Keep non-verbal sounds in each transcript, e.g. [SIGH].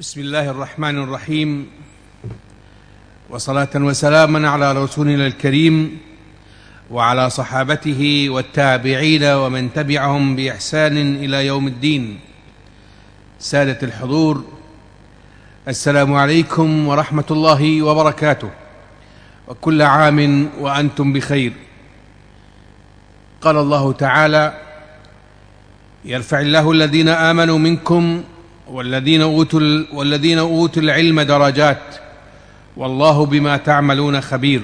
بسم الله الرحمن الرحيم. وصلاة وسلاما على رسولنا الكريم وعلى صحابته والتابعين ومن تبعهم بإحسان إلى يوم الدين. سادة الحضور السلام عليكم ورحمة الله وبركاته. وكل عام وأنتم بخير. قال الله تعالى يرفع الله الذين آمنوا منكم والذين أوتوا, والذين أوتوا العلم درجات والله بما تعملون خبير.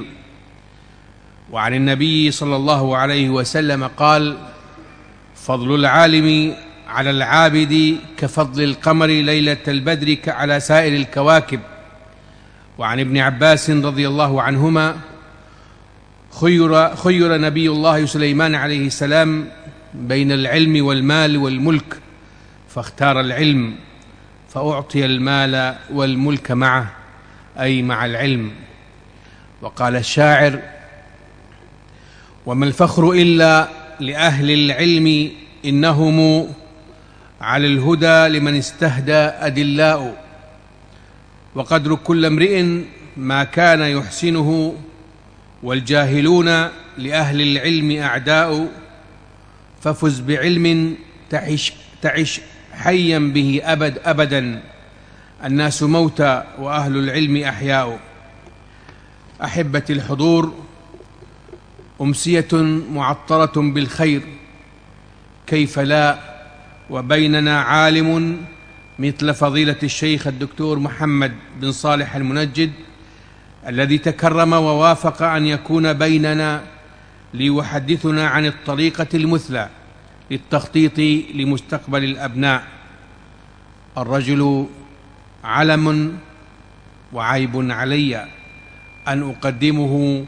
وعن النبي صلى الله عليه وسلم قال فضل العالم على العابد كفضل القمر ليلة البدر على سائر الكواكب. وعن ابن عباس رضي الله عنهما خير, خير نبي الله سليمان عليه السلام بين العلم والمال والملك فاختار العلم فأعطي المال والملك معه أي مع العلم. وقال الشاعر وما الفخر إلا لأهل العلم إنهم على الهدى لمن استهدى أدلاء. وقدر كل امرئ ما كان يحسنه والجاهلون لأهل العلم أعداء. ففز بعلم تعش, تعش حيا به أبد أبدا. الناس موتى وأهل العلم أحياء. أحبتي الحضور أمسية معطرة بالخير. كيف لا وبيننا عالم مثل فضيلة الشيخ الدكتور محمد بن صالح المنجد الذي تكرم ووافق أن يكون بيننا ليحدثنا عن الطريقة المثلى. للتخطيط لمستقبل الأبناء. الرجل علم وعيب علي أن أقدمه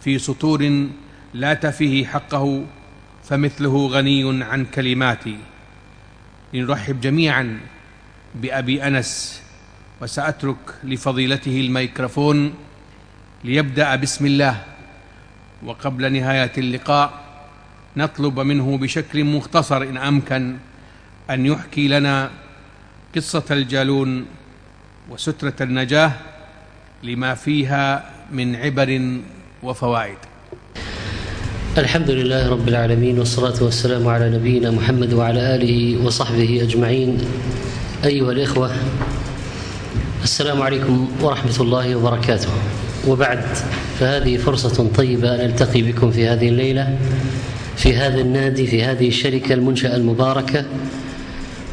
في سطور لا تفيه حقه فمثله غني عن كلماتي. لنرحب جميعا بأبي أنس وسأترك لفضيلته الميكروفون ليبدأ بسم الله. وقبل نهاية اللقاء نطلب منه بشكل مختصر إن أمكن أن يحكي لنا قصة الجالون وسترة النجاة لما فيها من عبر وفوائد. الحمد لله رب العالمين والصلاة والسلام على نبينا محمد وعلى آله وصحبه أجمعين. أيها الإخوة السلام عليكم ورحمة الله وبركاته. وبعد فهذه فرصة طيبة أن ألتقي بكم في هذه الليلة. في هذا النادي في هذه الشركة المنشأة المباركة.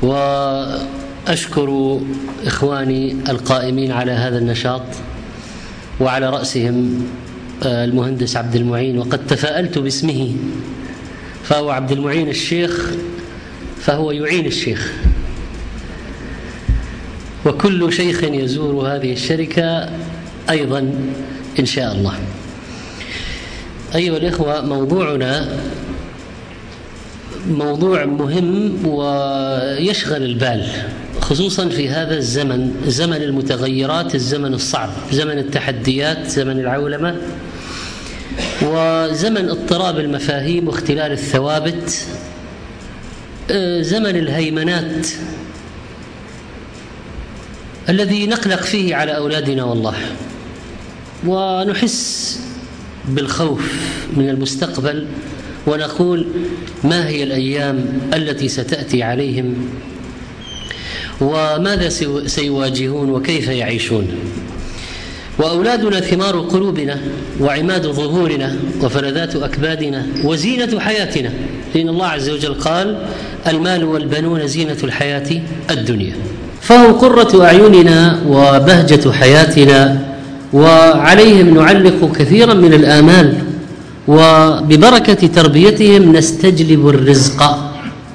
وأشكر إخواني القائمين على هذا النشاط وعلى رأسهم المهندس عبد المعين. وقد تفاءلت باسمه فهو عبد المعين الشيخ فهو يعين الشيخ. وكل شيخ يزور هذه الشركة أيضا إن شاء الله. أيها الإخوة موضوعنا موضوع مهم ويشغل البال خصوصا في هذا الزمن زمن المتغيرات الزمن الصعب زمن التحديات زمن العولمة وزمن اضطراب المفاهيم واختلال الثوابت زمن الهيمنات الذي نقلق فيه على أولادنا والله. ونحس بالخوف من المستقبل ونقول ما هي الأيام التي ستأتي عليهم؟ وماذا سيواجهون وكيف يعيشون؟ وأولادنا ثمار قلوبنا وعماد ظهورنا وفلذات أكبادنا وزينة حياتنا لأن الله عز وجل قال المال والبنون زينة الحياة الدنيا. فهم قرة أعيننا وبهجة حياتنا وعليهم نعلق كثيرا من الآمال وببركة تربيتهم نستجلب الرزق.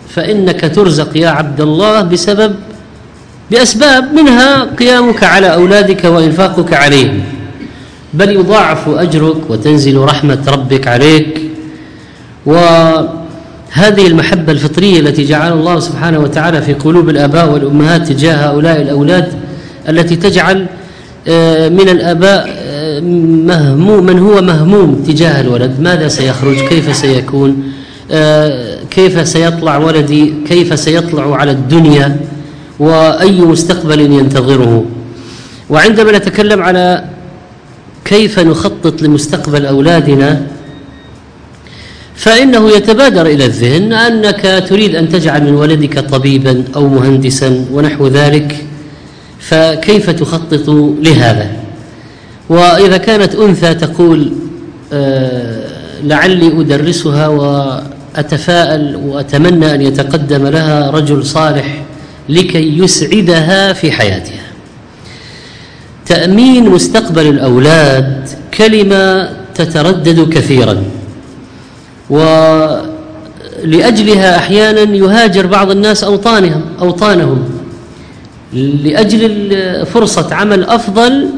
فإنك ترزق يا عبد الله بسبب بأسباب منها قيامك على أولادك وإنفاقك عليهم. بل يضاعف أجرك وتنزل رحمة ربك عليك. وهذه المحبة الفطرية التي جعل الله سبحانه وتعالى في قلوب الآباء والأمهات تجاه هؤلاء الأولاد التي تجعل من الآباء مهموم من هو مهموم تجاه الولد؟ ماذا سيخرج؟ كيف سيكون؟ كيف سيطلع ولدي؟ كيف سيطلع على الدنيا؟ وأي مستقبل ينتظره؟ وعندما نتكلم على كيف نخطط لمستقبل أولادنا فإنه يتبادر إلى الذهن أنك تريد أن تجعل من ولدك طبيبا أو مهندسا ونحو ذلك فكيف تخطط لهذا؟ وإذا كانت أنثى تقول آه لعلي أدرسها وأتفاءل وأتمنى أن يتقدم لها رجل صالح لكي يسعدها في حياتها. تأمين مستقبل الأولاد كلمة تتردد كثيرا ولأجلها أحيانا يهاجر بعض الناس أوطانهم أوطانهم لأجل فرصة عمل أفضل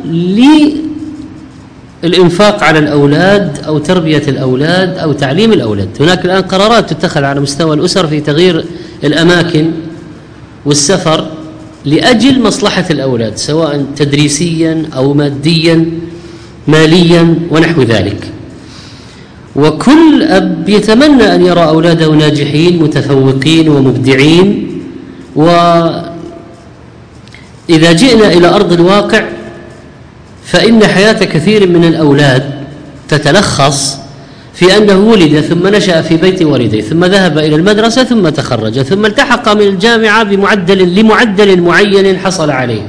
للإنفاق على الأولاد أو تربية الأولاد أو تعليم الأولاد. هناك الآن قرارات تتخذ على مستوى الأسر في تغيير الأماكن والسفر لأجل مصلحة الأولاد سواء تدريسيا أو ماديا ماليا ونحو ذلك. وكل أب يتمنى أن يرى أولاده ناجحين متفوقين ومبدعين. وإذا جئنا إلى أرض الواقع فإن حياة كثير من الأولاد تتلخص في أنه ولد ثم نشأ في بيت والديه ثم ذهب إلى المدرسة ثم تخرج ثم التحق من الجامعة بمعدل لمعدل معين حصل عليه.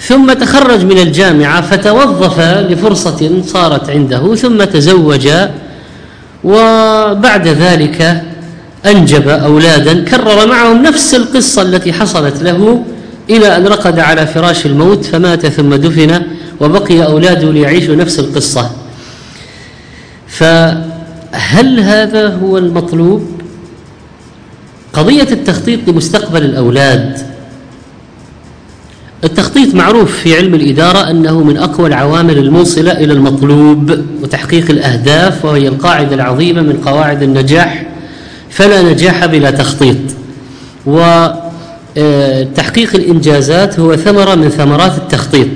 ثم تخرج من الجامعة فتوظف لفرصة صارت عنده ثم تزوج وبعد ذلك أنجب أولادا. كرر معهم نفس القصة التي حصلت له إلى أن رقد على فراش الموت فمات ثم دفن. وبقي أولاده ليعيشوا نفس القصة. فهل هذا هو المطلوب؟ قضية التخطيط لمستقبل الأولاد. التخطيط معروف في علم الإدارة أنه من أقوى العوامل الموصلة إلى المطلوب وتحقيق الأهداف وهي القاعدة العظيمة من قواعد النجاح. فلا نجاح بلا تخطيط. وتحقيق آه، الإنجازات هو ثمرة من ثمرات التخطيط.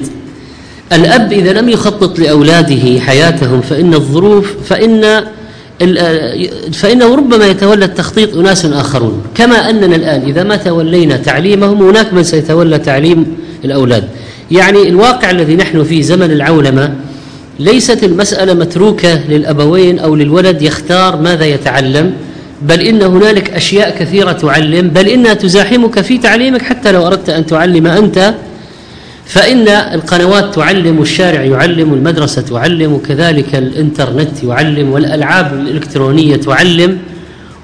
الأب إذا لم يخطط لأولاده حياتهم فإن الظروف فإن فإنه ربما يتولى التخطيط أناس آخرون. كما أننا الآن إذا ما تولينا تعليمهم هناك من سيتولى تعليم الأولاد. يعني الواقع الذي نحن فيه زمن العولمة ليست المسألة متروكة للأبوين أو للولد يختار ماذا يتعلم بل إن هنالك أشياء كثيرة تعلم بل إنها تزاحمك في تعليمك حتى لو أردت أن تعلم أنت فإن القنوات تعلم والشارع يعلم والمدرسة تعلم وكذلك الإنترنت يعلم والألعاب الإلكترونية تعلم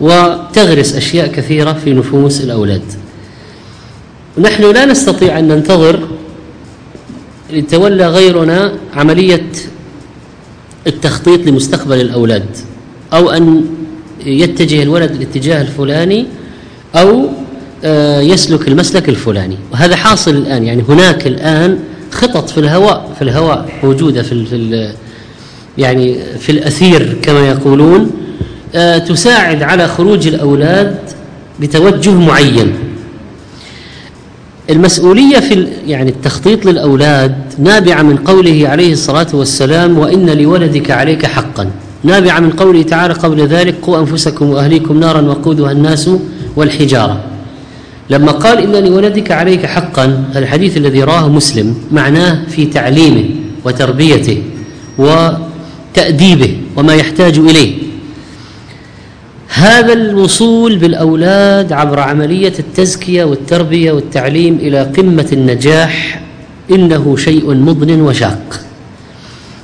وتغرس أشياء كثيرة في نفوس الأولاد. نحن لا نستطيع أن ننتظر لتولى غيرنا عملية التخطيط لمستقبل الأولاد أو أن يتجه الولد الاتجاه الفلاني أو يسلك المسلك الفلاني. وهذا حاصل الآن. يعني هناك الآن خطط في الهواء في الهواء موجودة في في يعني في الأثير كما يقولون آه، تساعد على خروج الأولاد بتوجه معين. المسؤولية في يعني التخطيط للأولاد نابعة من قوله عليه الصلاة والسلام وإن لولدك عليك حقا. نابعة من قوله تعالى قبل ذلك قوا أنفسكم وأهليكم نارا وقودها الناس والحجارة. لما قال إن لولدك عليك حقا الحديث الذي راه مسلم معناه في تعليمه وتربيته وتأديبه وما يحتاج إليه. هذا الوصول بالأولاد عبر عملية التزكية والتربية والتعليم إلى قمة النجاح إنه شيء مضن وشاق.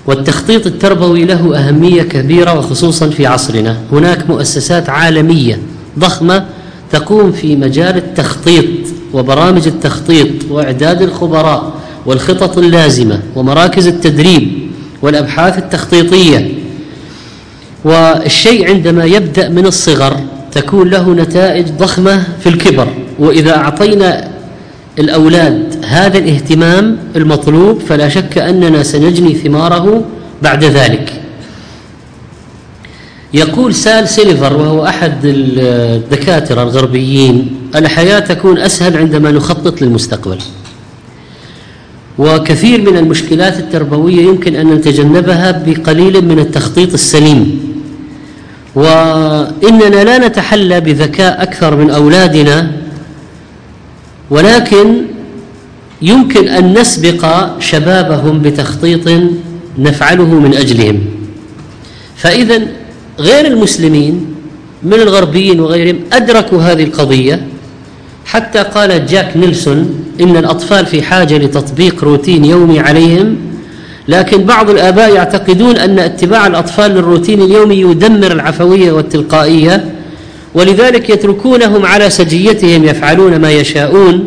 والتخطيط التربوي له أهمية كبيرة وخصوصا في عصرنا. هناك مؤسسات عالمية ضخمة تقوم في مجال التخطيط وبرامج التخطيط وإعداد الخبراء والخطط اللازمة ومراكز التدريب والأبحاث التخطيطية. والشيء عندما يبدأ من الصغر تكون له نتائج ضخمة في الكبر. وإذا أعطينا الأولاد هذا الاهتمام المطلوب فلا شك أننا سنجني ثماره بعد ذلك. يقول سال سيلفر وهو أحد الدكاترة الغربيين الحياة تكون أسهل عندما نخطط للمستقبل. وكثير من المشكلات التربوية يمكن أن نتجنبها بقليل من التخطيط السليم. وإننا لا نتحلى بذكاء أكثر من أولادنا ولكن يمكن أن نسبق شبابهم بتخطيط نفعله من أجلهم. فاذا غير المسلمين من الغربيين وغيرهم أدركوا هذه القضية حتى قال جاك نيلسون إن الأطفال في حاجة لتطبيق روتين يومي عليهم لكن بعض الآباء يعتقدون أن اتباع الأطفال للروتين اليومي يدمر العفوية والتلقائية ولذلك يتركونهم على سجيتهم يفعلون ما يشاءون.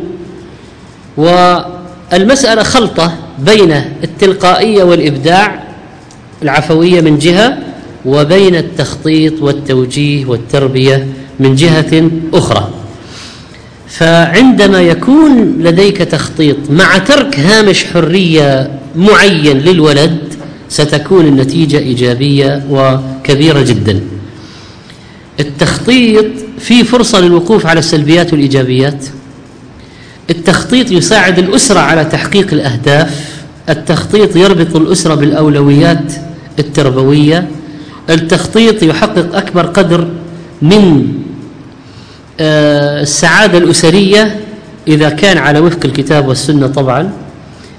والمسألة خلطة بين التلقائية والإبداع العفوية من جهة وبين التخطيط والتوجيه والتربية من جهة أخرى. فعندما يكون لديك تخطيط مع ترك هامش حرية معين للولد ستكون النتيجة إيجابية وكبيرة جدا. التخطيط فيه فرصة للوقوف على السلبيات والإيجابيات. التخطيط يساعد الأسرة على تحقيق الأهداف. التخطيط يربط الأسرة بالأولويات التربوية. التخطيط يحقق أكبر قدر من آه، السعادة الأسرية إذا كان على وفق الكتاب والسنة طبعا.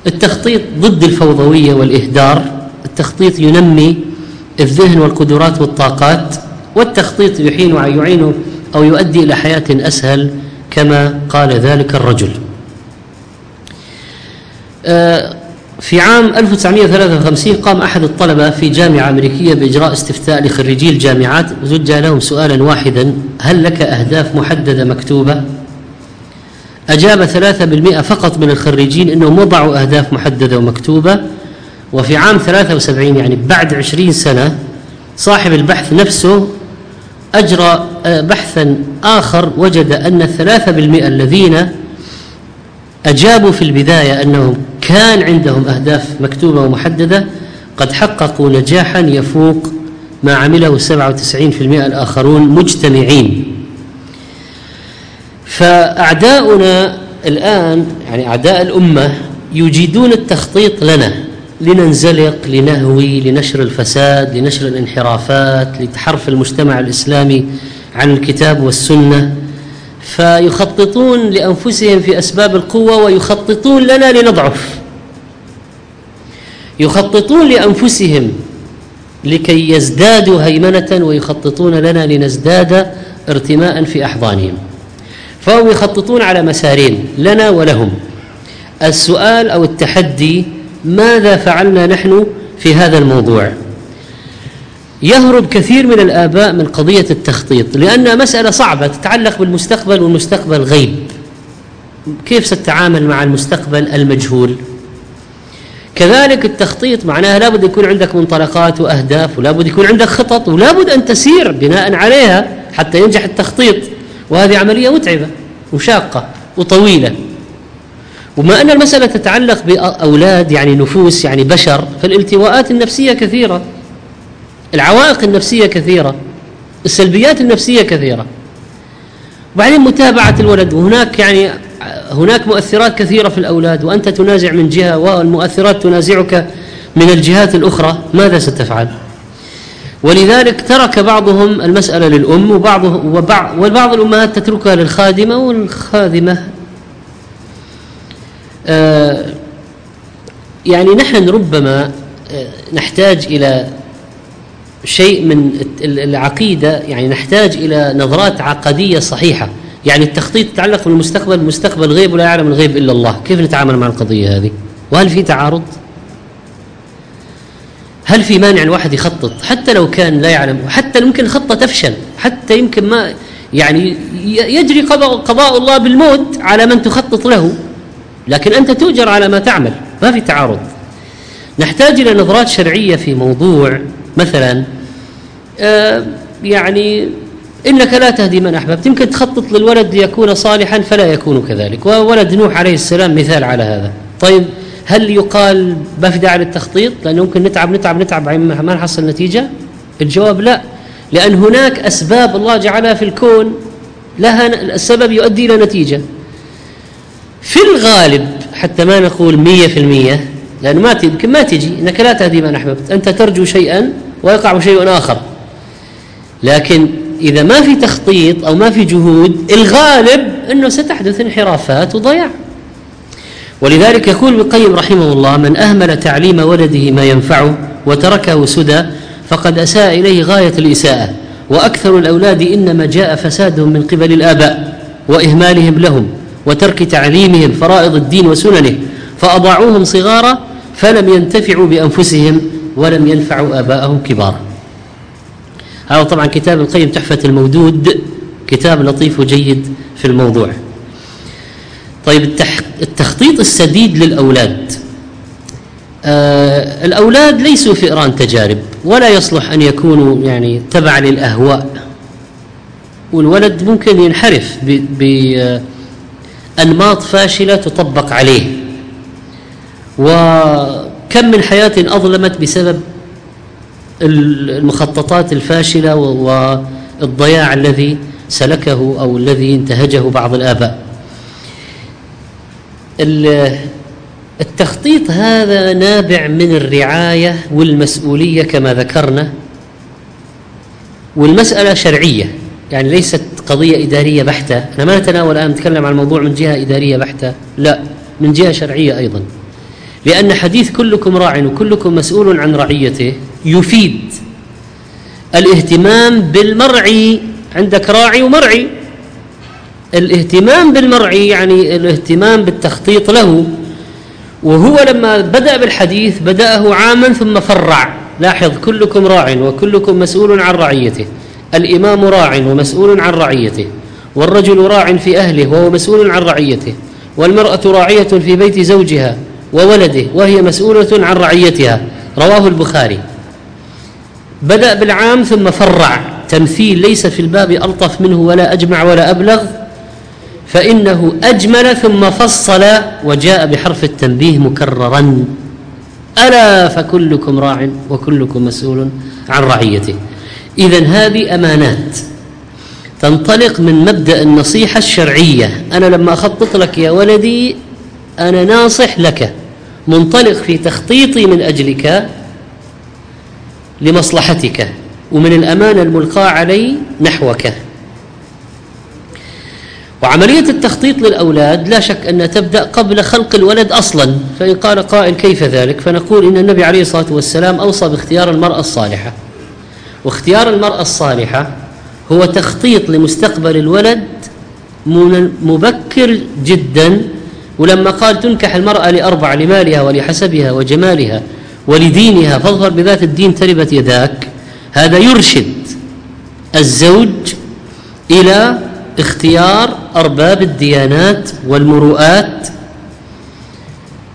التخطيط ضد الفوضوية والإهدار. التخطيط ينمي الذهن والقدرات والطاقات. والتخطيط يحين يعين أو يؤدي إلى حياة أسهل كما قال ذلك الرجل. آه، في عام 1953 قام أحد الطلبة في جامعة أمريكية بإجراء استفتاء لخريجي الجامعات وزج لهم سؤالا واحدا هل لك أهداف محددة مكتوبة؟ أجاب 3% فقط من الخريجين أنهم وضعوا أهداف محددة ومكتوبة وفي عام 73 يعني بعد 20 سنة صاحب البحث نفسه أجرى آه، بحثا آخر وجد أن الثلاثة بالمئة الذين أجابوا في البداية أنهم كان عندهم أهداف مكتوبة ومحددة قد حققوا نجاحا يفوق ما عمله 97% الآخرون مجتمعين. فأعداؤنا الآن يعني أعداء الأمة يجيدون التخطيط لنا لننزلق لنهوي لنشر الفساد لنشر الانحرافات لتحرف المجتمع الإسلامي عن الكتاب والسنة. فيخططون لأنفسهم في أسباب القوة ويخططون لنا لنضعف. يخططون لأنفسهم لكي يزدادوا هيمنة ويخططون لنا لنزداد ارتماء في أحضانهم. فهم يخططون على مسارين لنا ولهم. السؤال أو التحدي ماذا فعلنا نحن في هذا الموضوع؟ يهرب كثير من الآباء من قضية التخطيط لأنها مسألة صعبة تتعلق بالمستقبل والمستقبل غيب. كيف ستتعامل مع المستقبل المجهول؟ كذلك التخطيط معناها لابد يكون عندك منطلقات وأهداف ولابد يكون عندك خطط ولابد أن تسير بناء عليها حتى ينجح التخطيط. وهذه عملية متعبة وشاقة وطويلة. وما أن المسألة تتعلق بأولاد يعني نفوس يعني بشر فالالتواءات النفسية كثيرة. العوائق النفسية كثيرة السلبيات النفسية كثيرة. وبعدين متابعة الولد وهناك يعني هناك مؤثرات كثيرة في الأولاد وأنت تنازع من جهة والمؤثرات تنازعك من الجهات الأخرى ماذا ستفعل؟ ولذلك ترك بعضهم المسألة للأم وبعض وبعض الأمهات تتركها للخادمة والخادمة. آه يعني نحن ربما آه نحتاج إلى شيء من العقيدة يعني نحتاج إلى نظرات عقدية صحيحة. يعني التخطيط يتعلق بالمستقبل المستقبل غيب ولا يعلم الغيب إلا الله. كيف نتعامل مع القضية هذه؟ وهل في تعارض؟ هل في مانع الواحد يخطط؟ حتى لو كان لا يعلم حتى ممكن الخطة تفشل حتى يمكن ما يعني يجري قضاء الله بالموت على من تخطط له. لكن أنت تؤجر على ما تعمل. ما في تعارض. نحتاج إلى نظرات شرعية في موضوع مثلا آه، يعني إنك لا تهدي من أحببت يمكن تخطط للولد ليكون صالحا فلا يكون كذلك. وولد نوح عليه السلام مثال على هذا. طيب هل يقال ما في داعي للتخطيط لأنه ممكن نتعب نتعب نتعب ما نحصل نتيجة؟ الجواب لا. لأن هناك أسباب الله جعلها في الكون لها السبب يؤدي إلى نتيجة. في الغالب حتى ما نقول مية في المية لأنه ما يمكن ما تجي إنك لا تهدي من أحببت أنت ترجو شيئا ويقع شيء آخر. لكن إذا ما في تخطيط أو ما في جهود الغالب أنه ستحدث انحرافات وضياع. ولذلك يقول ابن القيم رحمه الله من أهمل تعليم ولده ما ينفعه وتركه سدى فقد أساء إليه غاية الإساءة. وأكثر الأولاد إنما جاء فسادهم من قبل الآباء وإهمالهم لهم وترك تعليمهم فرائض الدين وسننه فأضاعوهم صغارا فلم ينتفعوا بأنفسهم ولم ينفعوا آباءهم كبارا هذا طبعا كتاب القيم تحفة المودود كتاب لطيف وجيد في الموضوع. طيب التخطيط السديد للأولاد. آه الأولاد ليسوا فئران تجارب ولا يصلح أن يكونوا يعني تبع للأهواء. والولد ممكن ينحرف بأنماط فاشلة تطبق عليه. وكم من حياة أظلمت بسبب المخططات الفاشلة والضياع الذي سلكه أو الذي انتهجه بعض الآباء. التخطيط هذا نابع من الرعاية والمسؤولية كما ذكرنا والمسألة شرعية. يعني ليست قضية إدارية بحتة. أنا ما نتناول الآن نتكلم عن الموضوع من جهة إدارية بحتة. لا من جهة شرعية أيضا. لأن حديث كلكم راع وكلكم مسؤول عن رعيته يفيد الاهتمام بالمرعي عندك راعي ومرعي. الاهتمام بالمرعي يعني الاهتمام بالتخطيط له. وهو لما بدأ بالحديث بدأه عاما ثم فرع. لاحظ كلكم راع وكلكم مسؤول عن رعيته. الإمام راع ومسؤول عن رعيته. والرجل راع في أهله وهو مسؤول عن رعيته. والمرأة راعية في بيت زوجها. وولده وهي مسؤولة عن رعيتها. رواه البخاري. بدأ بالعام ثم فرع. تمثيل ليس في الباب ألطف منه ولا أجمع ولا أبلغ. فإنه أجمل ثم فصل وجاء بحرف التنبيه مكررا. ألا فكلكم راع وكلكم مسؤول عن رعيته. إذا هذه أمانات. تنطلق من مبدأ النصيحة الشرعية. أنا لما أخطط لك يا ولدي أنا ناصح لك. منطلق في تخطيطي من أجلك لمصلحتك ومن الأمانة الملقاة علي نحوك. وعملية التخطيط للأولاد لا شك أنها تبدأ قبل خلق الولد أصلا. فإن قال قائل كيف ذلك؟ فنقول إن النبي عليه الصلاة والسلام أوصى باختيار المرأة الصالحة. واختيار المرأة الصالحة هو تخطيط لمستقبل الولد مبكر جدا ولما قال تنكح المرأة لأربع لمالها ولحسبها وجمالها ولدينها فاظهر بذات الدين تربت يداك. هذا يرشد الزوج إلى اختيار أرباب الديانات والمروءات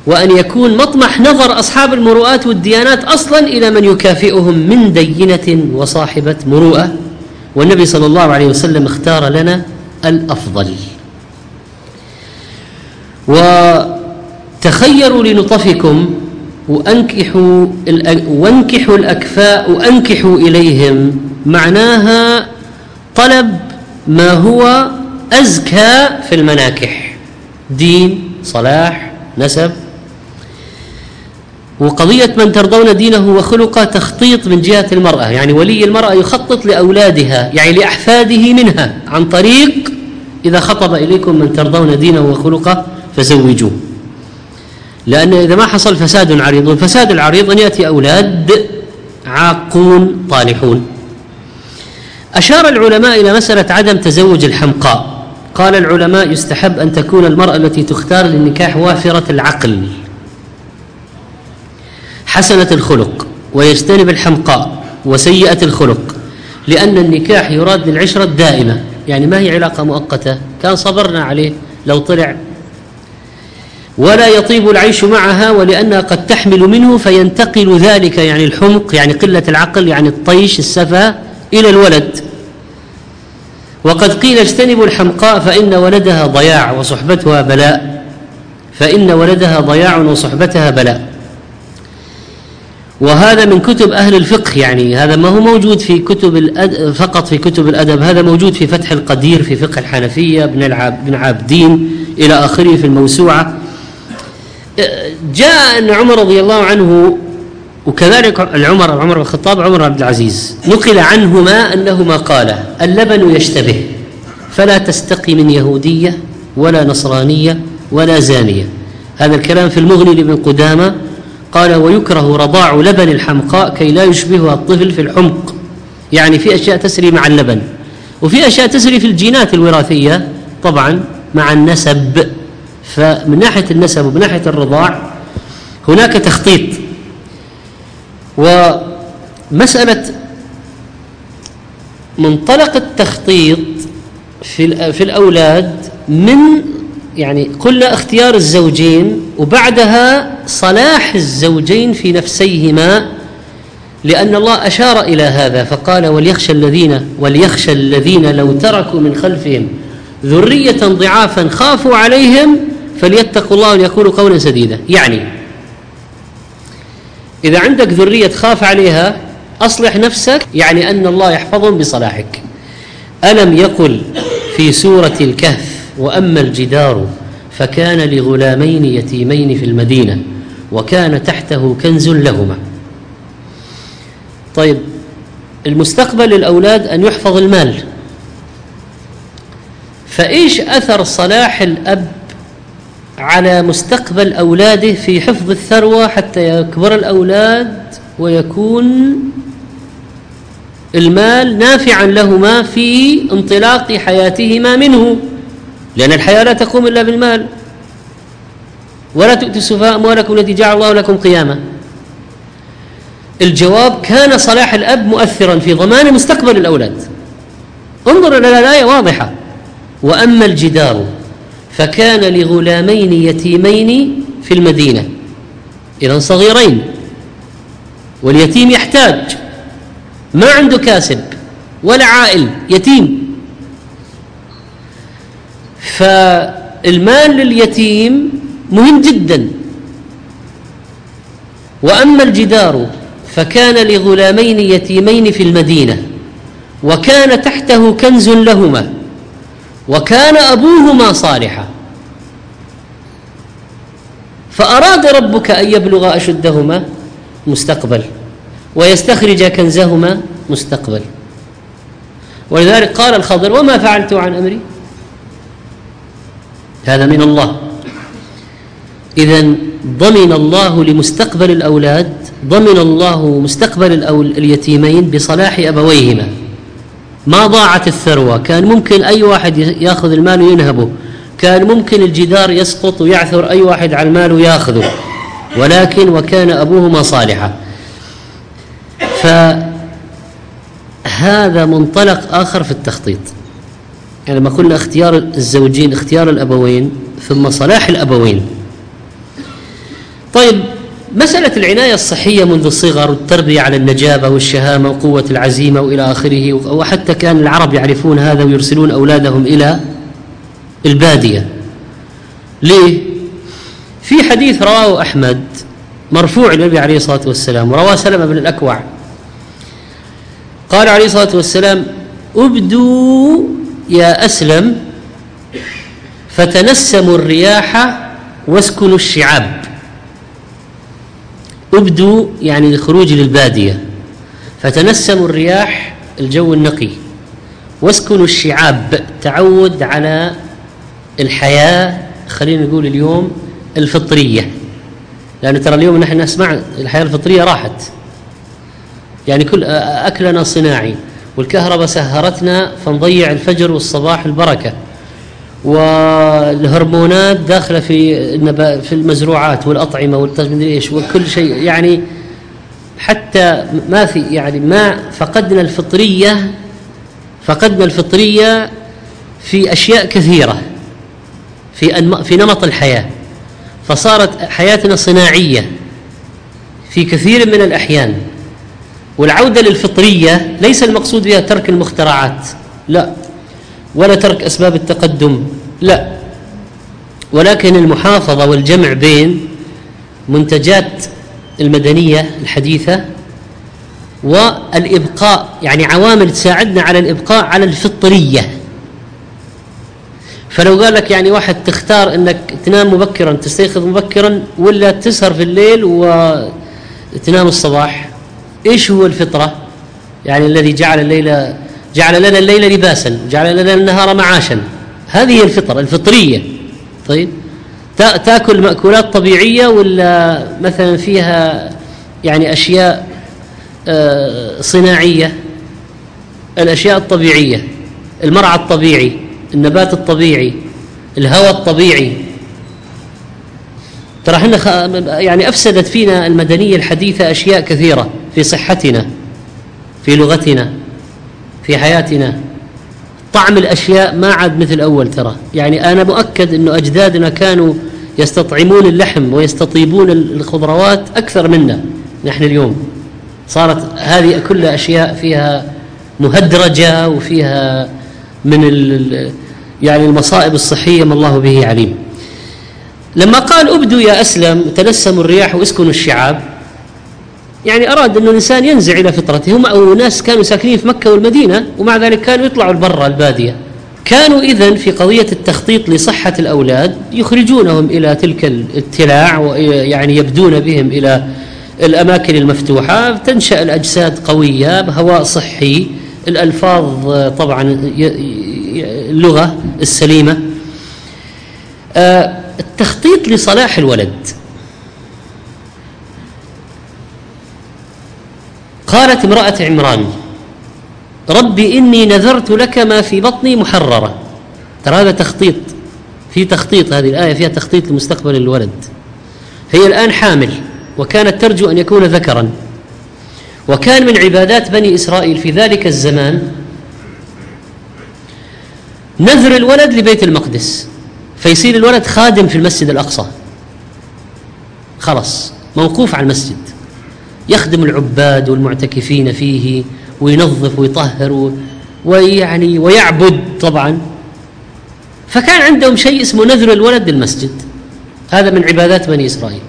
وأن يكون مطمح نظر أصحاب المروءات والديانات أصلا إلى من يكافئهم من دينة وصاحبة مروءة. والنبي صلى الله عليه وسلم اختار لنا الأفضل. وتخيروا لنطفكم وأنكحوا وانكحوا الأكفاء وأنكحوا إليهم. معناها طلب ما هو أزكى في المناكح. دين صلاح نسب. وقضية من ترضون دينه وخلقه تخطيط من جهة المرأة. يعني ولي المرأة يخطط لأولادها يعني لأحفاده منها عن طريق إذا خطب إليكم من ترضون دينه وخلقه فزوجوه. لأن إذا ما حصل فساد عريض والفساد العريض أن يأتي أولاد عاقون طالحون. أشار العلماء إلى مسألة عدم تزوج الحمقاء. قال العلماء يستحب أن تكون المرأة التي تختار للنكاح وافرة العقل. حسنة الخلق ويجتنب الحمقاء وسيئة الخلق لأن النكاح يراد للعشرة الدائمة. يعني ما هي علاقة مؤقتة؟ كان صبرنا عليه لو طلع ولا يطيب العيش معها ولأنها قد تحمل منه فينتقل ذلك يعني الحمق يعني قلة العقل يعني الطيش السفة إلى الولد. وقد قيل اجتنبوا الحمقاء فإن ولدها ضياع وصحبتها بلاء. فإن ولدها ضياع وصحبتها بلاء. وهذا من كتب أهل الفقه يعني هذا ما هو موجود في كتب الأد... فقط في كتب الأدب هذا موجود في فتح القدير في فقه الحنفية بن بن عابدين إلى آخره في الموسوعة. جاء أن عمر رضي الله عنه وكذلك العمر عمر بن الخطاب عمر بن عبد العزيز نقل عنهما أنهما قالا اللبن يشتبه فلا تستقي من يهودية ولا نصرانية ولا زانية. هذا الكلام في المغني لابن قدامة. قال ويكره رضاع لبن الحمقاء كي لا يشبهها الطفل في الحمق. يعني في أشياء تسري مع اللبن. وفي أشياء تسري في الجينات الوراثية طبعا مع النسب. فمن ناحية النسب ومن ناحية الرضاع هناك تخطيط. ومسألة منطلق التخطيط في في الأولاد من يعني قلنا اختيار الزوجين وبعدها صلاح الزوجين في نفسيهما لأن الله أشار إلى هذا فقال وليخشى الذين وليخشى الذين لو تركوا من خلفهم ذرية ضعافا خافوا عليهم فليتقوا الله وليقولوا قولا سديدا. يعني إذا عندك ذرية تخاف عليها أصلح نفسك يعني أن الله يحفظهم بصلاحك. ألم يقل في سورة الكهف وأما الجدار فكان لغلامين يتيمين في المدينة وكان تحته كنز لهما. طيب المستقبل للأولاد أن يحفظ المال. فإيش أثر صلاح الأب على مستقبل أولاده في حفظ الثروة حتى يكبر الأولاد ويكون المال نافعا لهما في انطلاق حياتهما منه لأن الحياة لا تقوم إلا بالمال. ولا تؤتوا السفهاء أموالكم التي جعل الله لكم قياما. الجواب كان صلاح الأب مؤثرا في ضمان مستقبل الأولاد. انظر إلى الآية واضحة. وأما الجدار فكان لغلامين يتيمين في المدينة إذا صغيرين واليتيم يحتاج ما عنده كاسب ولا عائل يتيم. فالمال لليتيم مهم جدا. وأما الجدار فكان لغلامين يتيمين في المدينة وكان تحته كنز لهما. وكان أبوهما صالحا. فأراد ربك أن يبلغا أشدهما مستقبل ويستخرج كنزهما مستقبل. ولذلك قال الخضر وما فعلت عن أمري؟ هذا من الله. إذا ضمن الله لمستقبل الأولاد ضمن الله مستقبل اليتيمين بصلاح أبويهما. ما ضاعت الثروة. كان ممكن أي واحد يأخذ المال وينهبه. كان ممكن الجدار يسقط ويعثر أي واحد على المال ويأخذه. ولكن وكان أبوهما صالحا. فهذا منطلق آخر في التخطيط. يعني لما قلنا اختيار الزوجين اختيار الأبوين ثم صلاح الأبوين. طيب مسألة العناية الصحية منذ الصغر والتربية على النجابة والشهامة وقوة العزيمة وإلى آخره وحتى كان العرب يعرفون هذا ويرسلون أولادهم إلى البادية. ليه؟ في حديث رواه أحمد مرفوع النبي عليه الصلاة والسلام ورواه سلمة بن الأكوع. قال عليه الصلاة والسلام أبدوا يا أسلم فتنسموا الرياح واسكنوا الشعاب. ابدوا يعني الخروج للبادية. فتنسموا الرياح الجو النقي. واسكنوا الشعاب. تعود على الحياة خلينا نقول اليوم الفطرية. لأن ترى اليوم نحن نسمع الحياة الفطرية راحت. يعني كل أكلنا صناعي. والكهرباء سهرتنا فنضيع الفجر والصباح البركة. والهرمونات داخلة في في المزروعات والأطعمة والمدري إيش وكل شيء. يعني حتى ما في يعني ما فقدنا الفطرية فقدنا الفطرية في أشياء كثيرة في في نمط الحياة. فصارت حياتنا صناعية في كثير من الأحيان. والعودة للفطرية ليس المقصود بها ترك المخترعات لا ولا ترك أسباب التقدم. لا. ولكن المحافظة والجمع بين منتجات المدنية الحديثة والإبقاء يعني عوامل تساعدنا على الإبقاء على الفطرية. فلو قال لك يعني واحد تختار إنك تنام مبكرا تستيقظ مبكرا ولا تسهر في الليل و تنام الصباح إيش هو الفطرة؟ يعني الذي جعل الليل جعل لنا الليل لباسا جعل لنا النهار معاشا. هذه هي الفطرة الفطرية. طيب؟ تاكل مأكولات طبيعية ولا مثلا فيها يعني أشياء آه، صناعية؟ الأشياء الطبيعية المرعى الطبيعي النبات الطبيعي الهواء الطبيعي. ترى إحنا يعني أفسدت فينا المدنية الحديثة أشياء كثيرة في صحتنا في لغتنا في حياتنا. طعم الأشياء ما عاد مثل أول ترى. يعني أنا مؤكد إنه أجدادنا كانوا يستطعمون اللحم ويستطيبون الخضروات أكثر منا نحن اليوم. صارت هذه كلها أشياء فيها مهدرجة وفيها من يعني المصائب الصحية ما الله به عليم. لما قال ابدوا يا أسلم تنسموا الرياح واسكنوا الشعاب يعني أراد انه الإنسان ينزع إلى فطرته. هم أو ناس كانوا ساكنين في مكة والمدينة ومع ذلك كانوا يطلعوا لبرا البادية. كانوا اذا في قضية التخطيط لصحة الأولاد يخرجونهم إلى تلك التلاع ويعني يبدون بهم إلى الأماكن المفتوحة. تنشأ الأجساد قوية بهواء صحي الألفاظ طبعا اللغة السليمة. آه، التخطيط لصلاح الولد. قالت امرأة عمران ربي إني نذرت لك ما في بطني محررة. ترى هذا تخطيط في تخطيط هذه الآية فيها تخطيط لمستقبل الولد. هي الآن حامل وكانت ترجو أن يكون ذكرا. وكان من عبادات بني إسرائيل في ذلك الزمان نذر الولد لبيت المقدس فيصير الولد خادم في المسجد الأقصى. خلص موقوف على المسجد. يخدم العباد والمعتكفين فيه وينظف ويطهر ويعني ويعبد طبعا. فكان عندهم شيء اسمه نذر الولد للمسجد هذا من عبادات بني إسرائيل.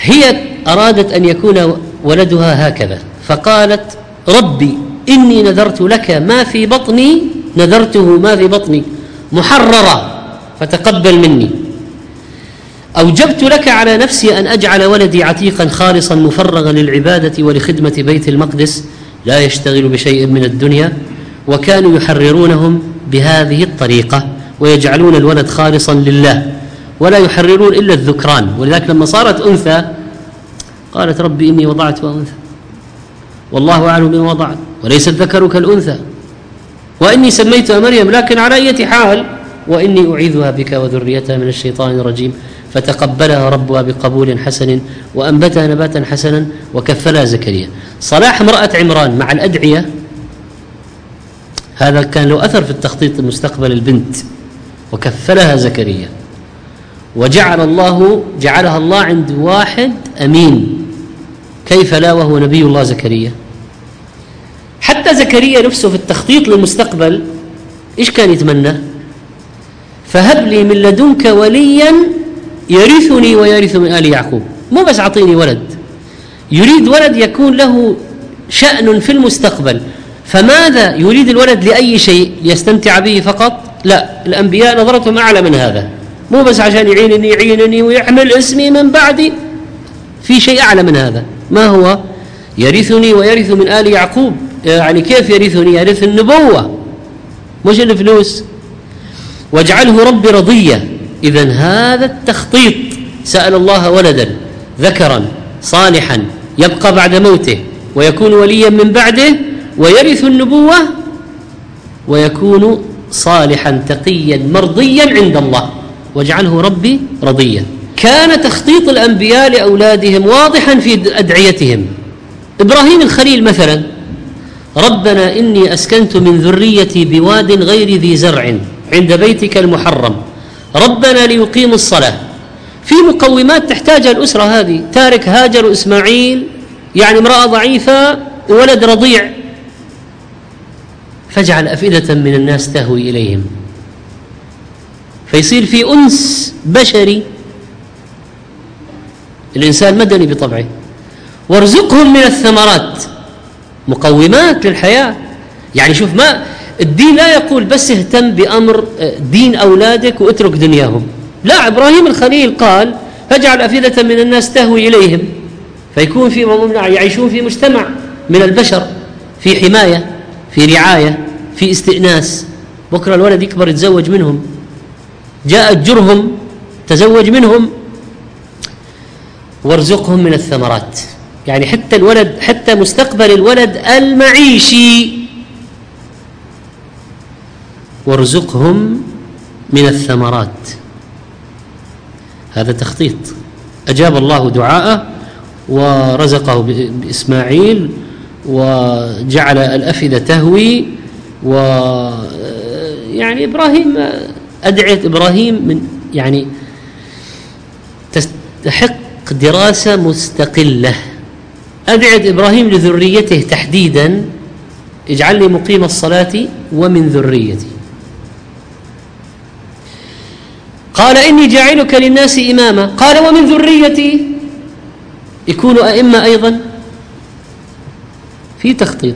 هي أرادت أن يكون ولدها هكذا. فقالت ربي إني نذرت لك ما في بطني نذرته ما في بطني محررا فتقبل مني. أوجبت لك على نفسي أن أجعل ولدي عتيقا خالصا مفرغا للعبادة ولخدمة بيت المقدس لا يشتغل بشيء من الدنيا وكانوا يحررونهم بهذه الطريقة ويجعلون الولد خالصا لله ولا يحررون إلا الذكران. ولذلك لما صارت أنثى قالت ربي إني وضعت انثى والله أعلم بما وضعت وليس الذكر كالأنثى. وإني سميتها مريم لكن على أية حال وإني أعيذها بك وذريتها من الشيطان الرجيم. فتقبلها ربها بقبول حسن وأنبتها نباتا حسنا وكفلها زكريا. صلاح امرأة عمران مع الأدعية هذا كان له أثر في التخطيط لمستقبل البنت وكفلها زكريا. وجعل الله جعلها الله عند واحد أمين كيف لا وهو نبي الله زكريا؟ حتى زكريا نفسه في التخطيط للمستقبل إيش كان يتمنى؟ فهب لي من لدنك وليا يرثني ويرث من آل يعقوب. مو بس أعطيني ولد. يريد ولد يكون له شأن في المستقبل. فماذا يريد الولد لأي شيء؟ ليستمتع به فقط؟ لا. الأنبياء نظرتهم أعلى من هذا. مو بس عشان يعينني يعينني ويحمل اسمي من بعدي. في شيء أعلى من هذا. ما هو؟ يرثني ويرث من آل يعقوب. يعني كيف يرثني؟ يرث النبوة. مش الفلوس. واجعله ربي رضية. إذا هذا التخطيط. سأل الله ولدا ذكرا صالحا يبقى بعد موته ويكون وليا من بعده ويرث النبوة ويكون صالحا تقيا مرضيا عند الله. واجعله ربي رضيا. كان تخطيط الأنبياء لأولادهم واضحا في أدعيتهم. إبراهيم الخليل مثلا ربنا إني أسكنت من ذريتي بواد غير ذي زرع عند بيتك المحرم. ربنا ليقيموا الصلاة. في مقومات تحتاجها الأسرة هذه. تارك هاجر واسماعيل يعني امرأة ضعيفة وولد رضيع. فاجعل أفئدة من الناس تهوي إليهم. فيصير في أنس بشري. الإنسان مدني بطبعه. وارزقهم من الثمرات. مقومات للحياة. يعني شوف ما الدين لا يقول بس اهتم بأمر دين أولادك واترك دنياهم. لا إبراهيم الخليل قال فاجعل أفئدة من الناس تهوي إليهم فيكون في يعيشون في مجتمع من البشر في حماية في رعاية في استئناس. بكرة الولد يكبر يتزوج منهم. جاءت جرهم تزوج منهم. وارزقهم من الثمرات. يعني حتى الولد حتى مستقبل الولد المعيشي وارزقهم من الثمرات. هذا تخطيط. أجاب الله دعاءه ورزقه بإسماعيل وجعل الأفئدة تهوي و يعني إبراهيم أدعية إبراهيم من يعني تستحق دراسة مستقلة. أدعية إبراهيم لذريته تحديدا اجعل لي مقيم الصلاة ومن ذريتي. قال إني جاعلك للناس إماما. قال ومن ذريتي. يكونوا أئمة أيضا. في تخطيط.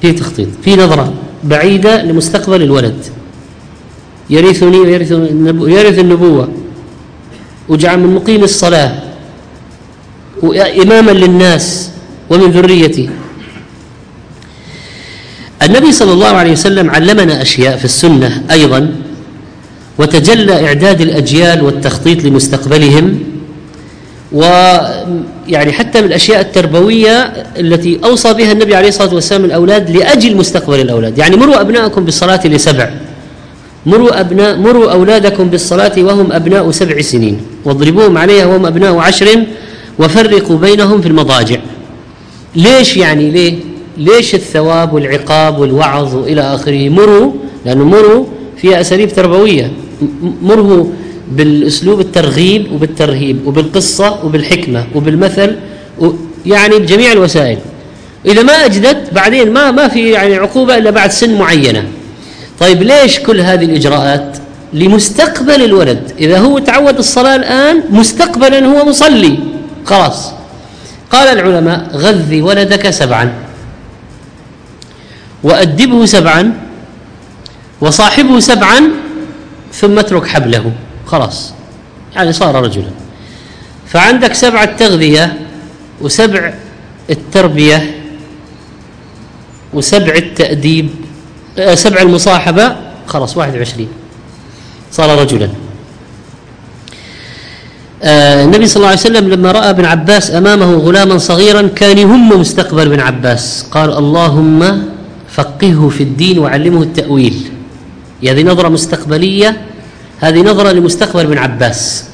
في تخطيط. في نظرة بعيدة لمستقبل الولد. يرثني ويرث يرث النبوة. وجعل من مقيم الصلاة. وإماما للناس. ومن ذريتي. النبي صلى الله عليه وسلم علمنا أشياء في السنة أيضا. وتجلى إعداد الأجيال والتخطيط لمستقبلهم ويعني حتى من الأشياء التربوية التي أوصى بها النبي عليه الصلاة والسلام الأولاد لأجل مستقبل الأولاد. يعني مروا أبناءكم بالصلاة لسبع. مروا أبناء مروا أولادكم بالصلاة وهم أبناء سبع سنين. واضربوهم عليها وهم أبناء عشر وفرقوا بينهم في المضاجع. ليش يعني ليه؟ ليش الثواب والعقاب والوعظ وإلى آخره مروا؟ لأنه مروا فيها أساليب تربوية. مره بالاسلوب الترغيب وبالترهيب وبالقصه وبالحكمه وبالمثل يعني بجميع الوسائل. اذا ما اجدت بعدين ما ما في يعني عقوبة إلا بعد سن معينة. طيب ليش كل هذه الإجراءات لمستقبل الولد؟ إذا هو تعود الصلاة الآن مستقبلا هو مصلي. خلاص. قال العلماء غذي ولدك سبعا. وأدبه سبعا. وصاحبه سبعا. ثم اترك حبله. خلاص. يعني صار رجلا. فعندك سبع التغذية وسبع التربية وسبع التأديب آه، سبع المصاحبة. خلاص واحد وعشرين. صار رجلا. آه النبي صلى الله عليه وسلم لما رأى ابن عباس أمامه غلاما صغيرا كان يهم مستقبل ابن عباس. قال اللهم فقهه في الدين وعلمه التأويل. هذه نظرة مستقبلية هذه نظرة لمستقبل ابن عباس.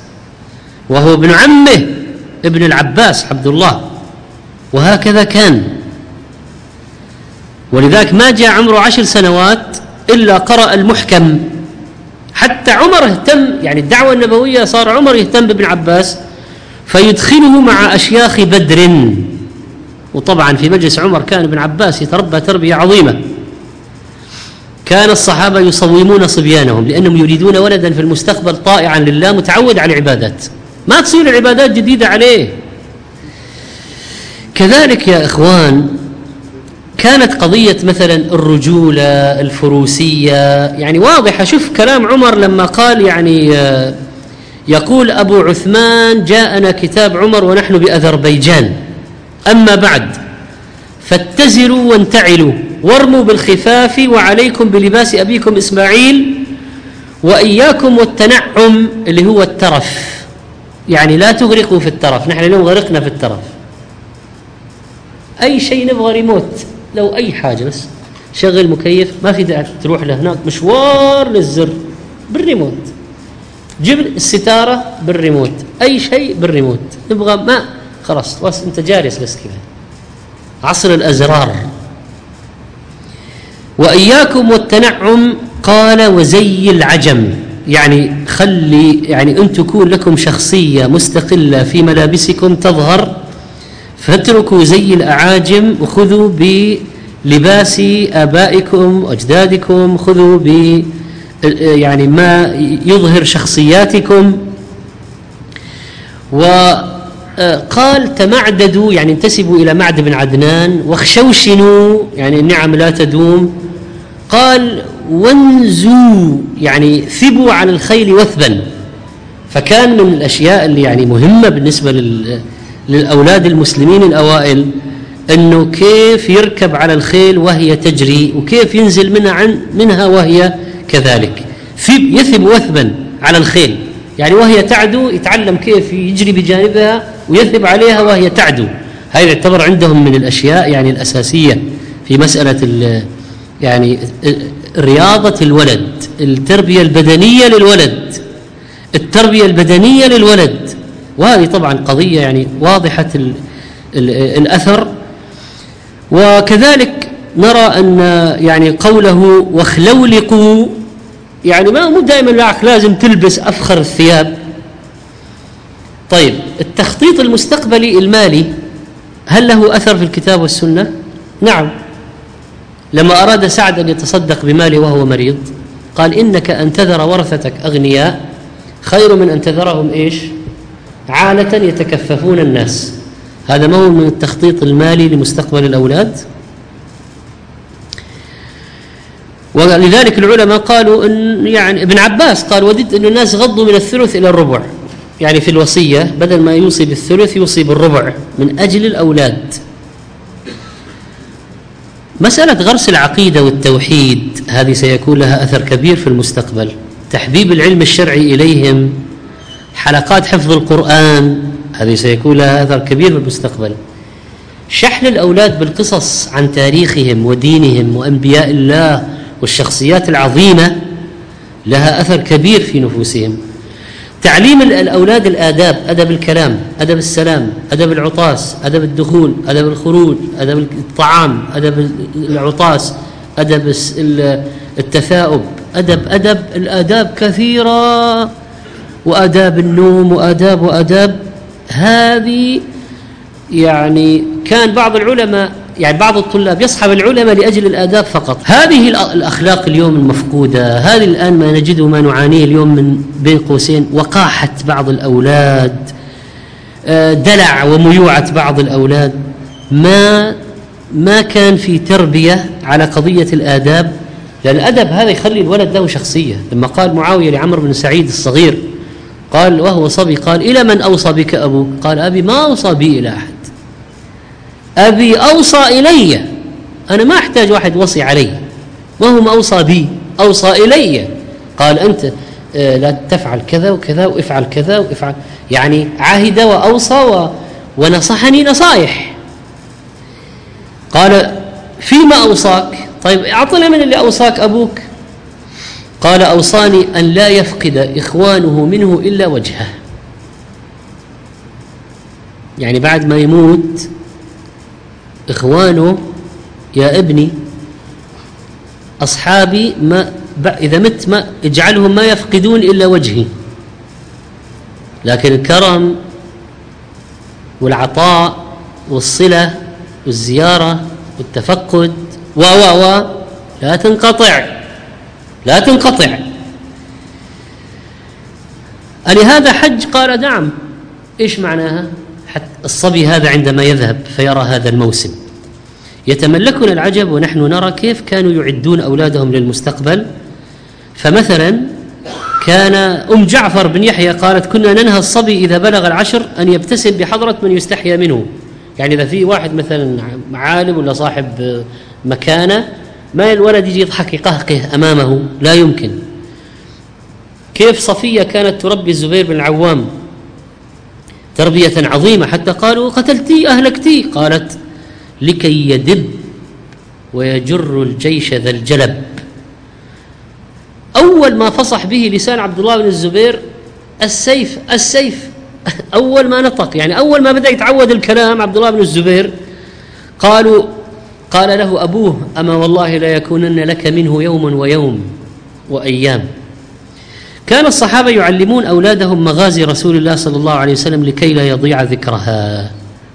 وهو ابن عمه ابن العباس عبد الله. وهكذا كان. ولذلك ما جاء عمره عشر سنوات إلا قرأ المحكم. حتى عمر اهتم يعني الدعوة النبوية صار عمر يهتم بابن عباس فيدخله مع أشياخ بدر. وطبعا في مجلس عمر كان ابن عباس يتربى تربية عظيمة. كان الصحابة يصومون صبيانهم لأنهم يريدون ولدا في المستقبل طائعا لله متعود على العبادات. ما تصير العبادات جديدة عليه. كذلك يا إخوان كانت قضية مثلا الرجولة الفروسية يعني واضحة. شوف كلام عمر لما قال يعني آه، يقول أبو عثمان جاءنا كتاب عمر ونحن بأذربيجان. أما بعد فاتزروا وانتعلوا. وارموا بالخفاف وعليكم بلباس أبيكم إسماعيل وإياكم والتنعم اللي هو الترف. يعني لا تغرقوا في الترف. نحن اليوم غرقنا في الترف. أي شيء نبغى ريموت لو أي حاجة بس. شغل مكيف ما في داعي تروح لهناك. مشوار للزر بالريموت. جيب الستارة بالريموت. أي شيء بالريموت. نبغى ما خلاص بس أنت جالس بس كذا عصر الأزرار. وإياكم والتنعم قال وزي العجم. يعني خلي يعني أن تكون لكم شخصية مستقلة في ملابسكم تظهر فاتركوا زي الأعاجم وخذوا بلباس آبائكم وأجدادكم خذوا ب يعني ما يظهر شخصياتكم. وقال تمعددوا يعني انتسبوا إلى معد بن عدنان واخشوشنوا يعني النعم لا تدوم. قال وانزوا يعني ثبوا على الخيل وثبا. فكان من الأشياء اللي يعني مهمة بالنسبة للأولاد المسلمين الأوائل إنه كيف يركب على الخيل وهي تجري وكيف ينزل منها عن منها وهي كذلك. في يثب وثبا على الخيل. يعني وهي تعدو يتعلم كيف يجري بجانبها ويثب عليها وهي تعدو. هذا يعتبر عندهم من الأشياء يعني الأساسية في مسألة يعني رياضة الولد التربية البدنية للولد التربية البدنية للولد. وهذه طبعا قضية يعني واضحة الأثر. وكذلك نرى أن يعني قوله واخلولقوا يعني ما مو دائما لازم تلبس أفخر الثياب. طيب التخطيط المستقبلي المالي هل له أثر في الكتاب والسنة؟ نعم لما أراد سعد أن يتصدق بماله وهو مريض قال إنك أن تذر ورثتك أغنياء خير من أن تذرهم إيش؟ عالة يتكففون الناس هذا ما هو من التخطيط المالي لمستقبل الأولاد؟ ولذلك العلماء قالوا إن يعني ابن عباس قال وددت أن الناس غضوا من الثلث إلى الربع يعني في الوصية بدل ما يوصي بالثلث يوصي بالربع من أجل الأولاد. مسألة غرس العقيدة والتوحيد هذه سيكون لها أثر كبير في المستقبل. تحبيب العلم الشرعي إليهم حلقات حفظ القرآن هذه سيكون لها أثر كبير في المستقبل. شحن الأولاد بالقصص عن تاريخهم ودينهم وأنبياء الله والشخصيات العظيمة لها أثر كبير في نفوسهم. تعليم الأولاد الآداب أدب الكلام أدب السلام أدب العطاس أدب الدخول أدب الخروج أدب الطعام أدب العطاس أدب التثاؤب. أدب أدب الآداب كثيرة. وآداب النوم وآداب وآداب. هذه يعني كان بعض العلماء يعني بعض الطلاب يصحب العلماء لأجل الآداب فقط. هذه الأخلاق اليوم المفقودة هذه الآن ما نجده ما نعانيه اليوم من بين قوسين وقاحه بعض الأولاد آه، دلع وميوعة بعض الأولاد. ما ما كان في تربية على قضية الآداب لأن الأدب هذا يخلي الولد له شخصية. لما قال معاوية لعمر بن سعيد الصغير قال وهو صبي قال إلى من أوصى بك أبوك؟ قال أبي ما أوصى بي إلى أحد. أبي أوصى إلي. أنا ما أحتاج واحد وصي علي. ما هو أوصى بي؟ أوصى إلي. قال أنت آه، لا تفعل كذا وكذا وافعل كذا وافعل. يعني عهد وأوصى و ونصحني نصائح قال فيما أوصاك؟ طيب أعطنا من اللي أوصاك أبوك. قال أوصاني أن لا يفقد إخوانه منه إلا وجهه. يعني بعد ما يموت إخوانه يا ابني أصحابي ما إذا مت ما اجعلهم ما يفقدون إلا وجهي. لكن الكرم والعطاء والصلة والزيارة والتفقد و و و لا تنقطع. لا تنقطع. ألهذا حج؟ قال نعم. إيش معناها؟ الصبي هذا عندما يذهب فيرى هذا الموسم. يتملكنا العجب ونحن نرى كيف كانوا يعدون أولادهم للمستقبل. فمثلا كان أم جعفر بن يحيى قالت كنا ننهى الصبي إذا بلغ العشر أن يبتسم بحضرة من يستحيا منه. يعني إذا في واحد مثلا عالم ولا صاحب مكانة ما الولد يجي يضحك يقهقه أمامه؟ لا يمكن. كيف صفية كانت تربي الزبير بن العوام؟ تربية عظيمة حتى قالوا قتلتي أهلكتي. قالت لكي يدب ويجر الجيش ذا الجلب. أول ما فصح به لسان عبد الله بن الزبير السيف السيف [LAUGHS] أول ما نطق يعني أول ما بدأ يتعود الكلام عبد الله بن الزبير قالوا قال له أبوه أما والله لا يكونن لك منه يوم ويوم وأيام. كان الصحابة يعلمون أولادهم مغازي رسول الله صلى الله عليه وسلم لكي لا يضيع ذكرها.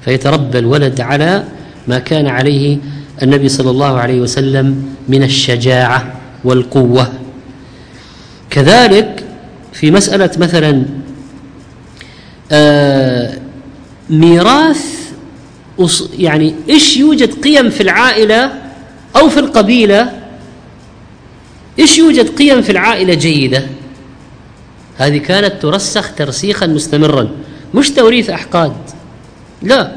فيتربى الولد على ما كان عليه النبي صلى الله عليه وسلم من الشجاعة والقوة. كذلك في مسألة مثلا آه ميراث يعني إيش يوجد قيم في العائلة أو في القبيلة؟ إيش يوجد قيم في العائلة جيدة؟ هذه كانت ترسخ ترسيخا مستمرا. مش توريث أحقاد. لا.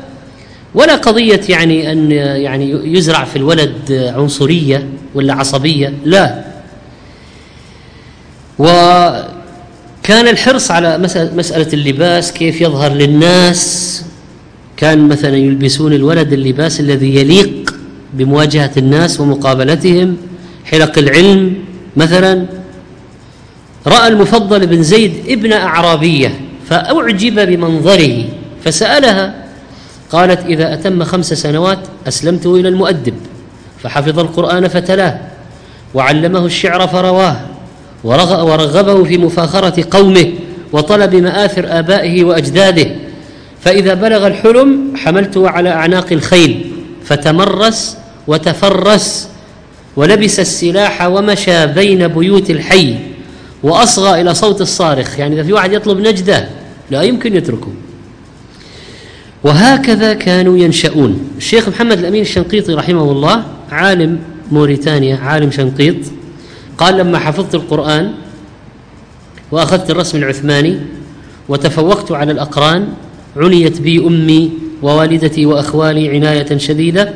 ولا قضية يعني أن يعني يزرع في الولد عنصرية ولا عصبية. لا. وكان الحرص على مسألة اللباس كيف يظهر للناس. كان مثلا يلبسون الولد اللباس الذي يليق بمواجهة الناس ومقابلتهم. حلق العلم مثلا. رأى المفضل بن زيد ابن أعرابية فأعجب بمنظره فسألها قالت إذا أتم خمس سنوات أسلمته إلى المؤدب فحفظ القرآن فتلاه وعلمه الشعر فرواه ورغبه في مفاخرة قومه وطلب مآثر آبائه وأجداده فإذا بلغ الحلم حملته على أعناق الخيل فتمرس وتفرس ولبس السلاح ومشى بين بيوت الحي وأصغى إلى صوت الصارخ. يعني إذا في واحد يطلب نجدة لا يمكن يتركه. وهكذا كانوا ينشؤون الشيخ محمد الأمين الشنقيطي رحمه الله عالم موريتانيا عالم شنقيط قال لما حفظت القرآن وأخذت الرسم العثماني وتفوقت على الأقران عنيت بي أمي ووالدتي وأخوالي عناية شديدة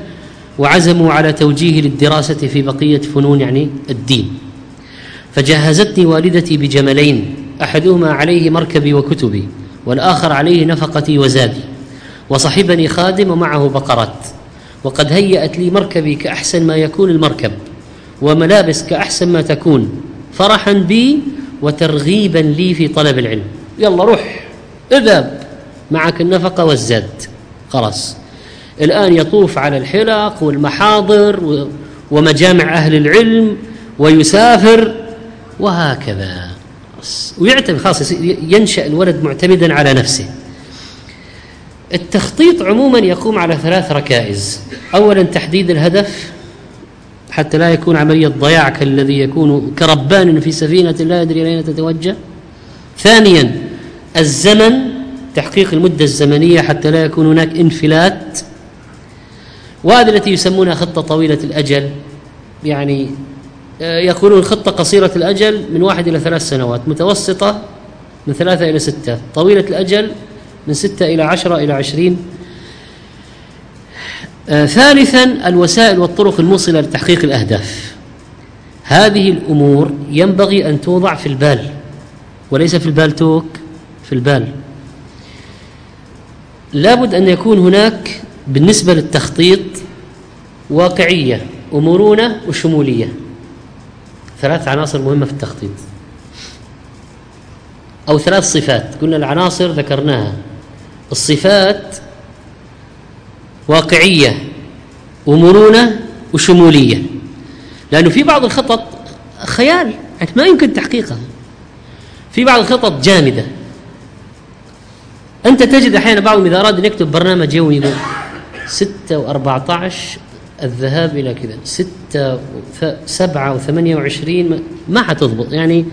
وعزموا على توجيهي للدراسة في بقية فنون يعني الدين. فجهزتني والدتي بجملين أحدهما عليه مركبي وكتبي والآخر عليه نفقتي وزادي وصحبني خادم ومعه بقرات وقد هيأت لي مركبي كأحسن ما يكون المركب وملابس كأحسن ما تكون فرحا بي وترغيبا لي في طلب العلم. يلا روح اذهب معك النفقة والزاد. خلاص. الآن يطوف على الحلق والمحاضر ومجامع أهل العلم ويسافر وهكذا. ويعتمد خلاص ينشأ الولد معتمدا على نفسه. التخطيط عموما يقوم على ثلاث ركائز. اولا تحديد الهدف حتى لا يكون عملية ضياع كالذي يكون كربان في سفينة لا يدري أين تتوجه. ثانيا الزمن تحقيق المدة الزمنية حتى لا يكون هناك انفلات. وهذه التي يسمونها خطة طويلة الأجل يعني آه، يقولون خطه قصيرة الأجل من واحد إلى ثلاث سنوات متوسطة من ثلاثة إلى ستة طويلة الأجل من ستة إلى عشرة إلى عشرين. آه ثالثا الوسائل والطرق الموصلة لتحقيق الأهداف. هذه الأمور ينبغي أن توضع في البال وليس في البال توك في البال. لابد أن يكون هناك بالنسبة للتخطيط واقعية ومرونة وشمولية. ثلاث عناصر مهمة في التخطيط. أو ثلاث صفات. قلنا العناصر ذكرناها. الصفات واقعية ومرونة وشمولية. لأنه في بعض الخطط خيال. يعني ما يمكن تحقيقها. في بعض الخطط جامدة. أنت تجد أحيانا بعضهم إذا أراد أن يكتب برنامج يومي يقول ستة وأربعة عشر الذهاب إلى كذا. ستة سبعة وثمانية وعشرين ما حتضبط. يعني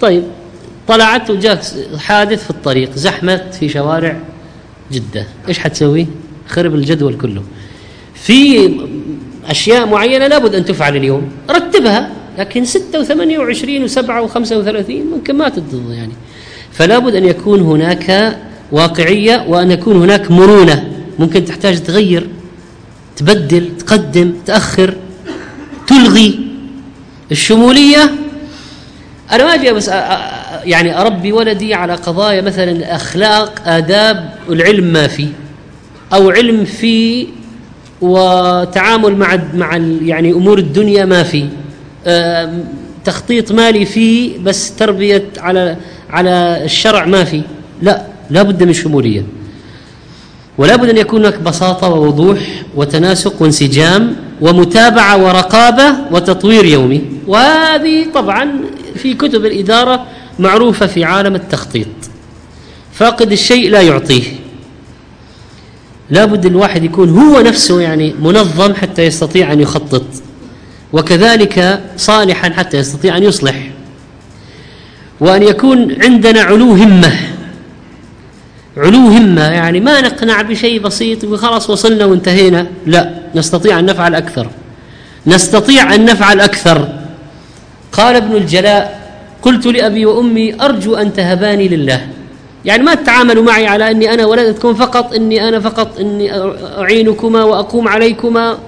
طيب طلعت وجاك حادث في الطريق زحمة في شوارع جدة. إيش حتسوي؟ خرب الجدول كله. في أشياء معينة لابد أن تفعل اليوم. رتبها لكن ستة وثمانية وعشرين وسبعة وخمسة وثلاثين ممكن ما تضبط يعني. فلا بد أن يكون هناك واقعية وأن يكون هناك مرونة. ممكن تحتاج تغير. تبدل تقدم تأخر تلغي الشمولية. أنا ما أجي بس يعني أربي ولدي على قضايا مثلا الأخلاق آداب العلم ما في أو علم في وتعامل مع مع يعني أمور الدنيا ما في. تخطيط مالي فيه بس تربية على على الشرع ما في. لا لا بد من شمولية. ولا بد أن يكون هناك بساطة ووضوح وتناسق وانسجام ومتابعة ورقابة وتطوير يومي. وهذه طبعا في كتب الإدارة معروفة في عالم التخطيط. فاقد الشيء لا يعطيه. لابد الواحد يكون هو نفسه يعني منظم حتى يستطيع أن يخطط وكذلك صالحا حتى يستطيع أن يصلح وأن يكون عندنا علو همة. علو همة يعني ما نقنع بشيء بسيط وخلاص وصلنا وانتهينا. لا نستطيع أن نفعل أكثر. نستطيع أن نفعل أكثر. قال ابن الجلاء قلت لأبي وأمي أرجو أن تهباني لله. يعني ما تتعاملوا معي على أني أنا ولدتكم فقط إني أنا فقط إني أعينكما وأقوم عليكما.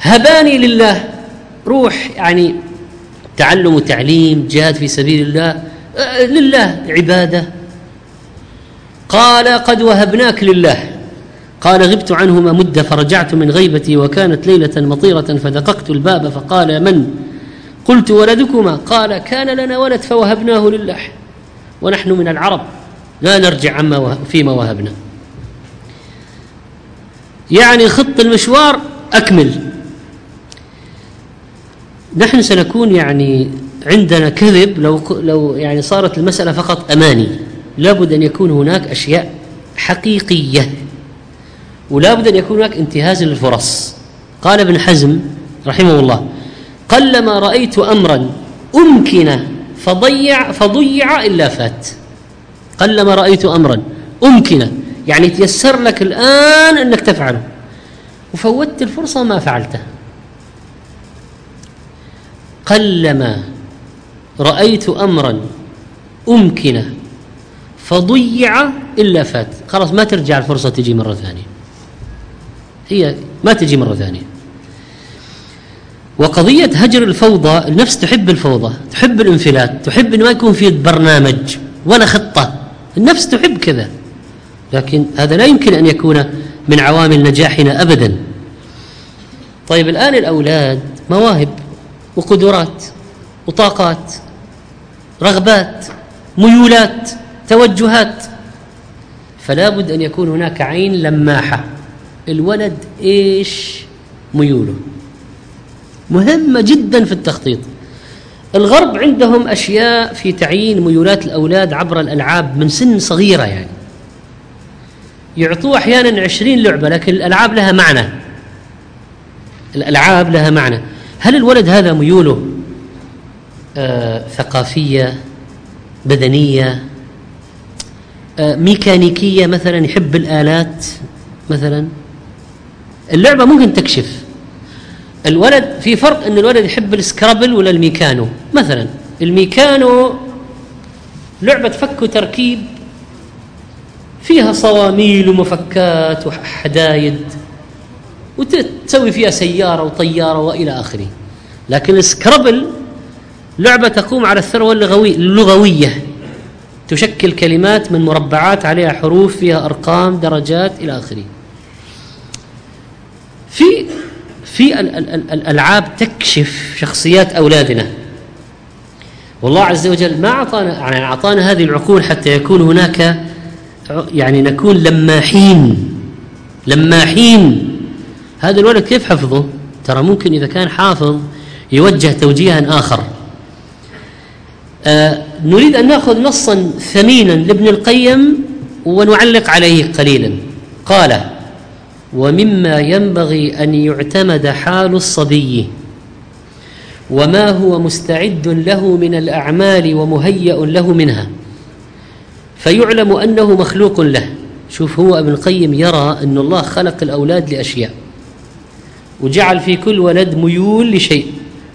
هباني لله. روح يعني تعلم وتعليم جهاد في سبيل الله. أه، لله عبادة. قال قد وهبناك لله. قال غبت عنهما مدة فرجعت من غيبتي وكانت ليلة مطيرة فدققت الباب فقال من؟ قلت ولدكما. قال كان لنا ولد فوهبناه لله. ونحن من العرب. لا نرجع عما فيما وهبنا. يعني خط المشوار أكمل. نحن سنكون يعني عندنا كذب لو لو يعني صارت المسألة فقط أماني. لابد أن يكون هناك أشياء حقيقية ولابد أن يكون هناك انتهاز للفرص. قال ابن حزم رحمه الله قلما رأيت أمرا أمكن فضيع فضيع إلا فات. قلما رأيت أمرا أمكن يعني تيسر لك الآن أنك تفعله. وفوتت الفرصة وما فعلته. قلما رأيت أمرا أمكن فضيع إلا فات. خلاص ما ترجع الفرصة تجي مرة ثانية. هي ما تجي مرة ثانية. وقضية هجر الفوضى النفس تحب الفوضى تحب الانفلات تحب أن ما يكون في برنامج ولا خطة. النفس تحب كذا. لكن هذا لا يمكن أن يكون من عوامل نجاحنا أبدا. طيب الآن الأولاد مواهب وقدرات وطاقات رغبات ميولات. توجهات. فلا بد أن يكون هناك عين لماحة. الولد إيش؟ ميوله. مهمة جدا في التخطيط. الغرب عندهم أشياء في تعيين ميولات الأولاد عبر الألعاب من سن صغيرة يعني. يعطوه أحيانا عشرين لعبة لكن الألعاب لها معنى. الألعاب لها معنى. هل الولد هذا ميوله؟ آه ثقافية بدنية ميكانيكية مثلا يحب الآلات مثلا. اللعبة ممكن تكشف. الولد في فرق إن الولد يحب ال Scrabble ولا ال Meccano. مثلا ال Meccano لعبة فك وتركيب فيها صواميل ومفكات وحدايد وتسوي فيها سيارة وطيارة وإلى آخره. لكن السكرابل لعبة تقوم على الثروة اللغوية. تشكل كلمات من مربعات عليها حروف فيها أرقام درجات إلى آخره. في في الألعاب تكشف شخصيات أولادنا. والله عز وجل ما أعطانا يعني أعطانا هذه العقول حتى يكون هناك يعني نكون لماحين لماحين. هذا الولد كيف حفظه؟ ترى ممكن إذا كان حافظ يوجه توجيها آخر. آه نريد أن نأخذ نصا ثمينا لابن القيم ونعلق عليه قليلا. قال ومما ينبغي أن يعتمد حال الصبي وما هو مستعد له من الأعمال ومهيأ له منها فيعلم أنه مخلوق له. شوف هو ابن القيم يرى أن الله خلق الأولاد لأشياء وجعل في كل ولد ميول لشيء.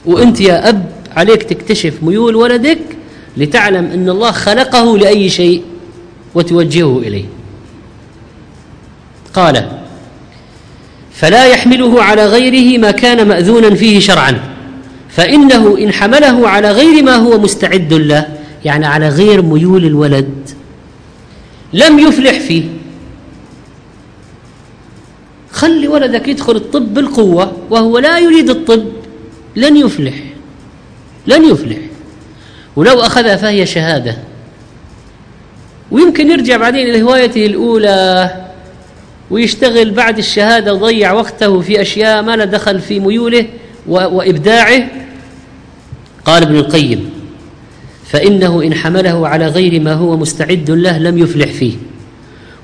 وأنت يا أب عليك تكتشف ميول ولدك لتعلم أن الله خلقه لأي شيء وتوجهه إليه. قال فلا يحمله على غيره ما كان مأذونا فيه شرعا فإنه إن حمله على غير ما هو مستعد له يعني على غير ميول الولد لم يفلح فيه. خلي ولدك يدخل الطب بالقوة وهو لا يريد الطب لن يفلح لن يفلح. ولو اخذها فهي شهادة. ويمكن يرجع بعدين إلى هوايته الأولى ويشتغل بعد الشهادة وضيع وقته في أشياء ما لا دخل في ميوله وإبداعه. قال ابن القيم فإنه إن حمله على غير ما هو مستعد له لم يفلح فيه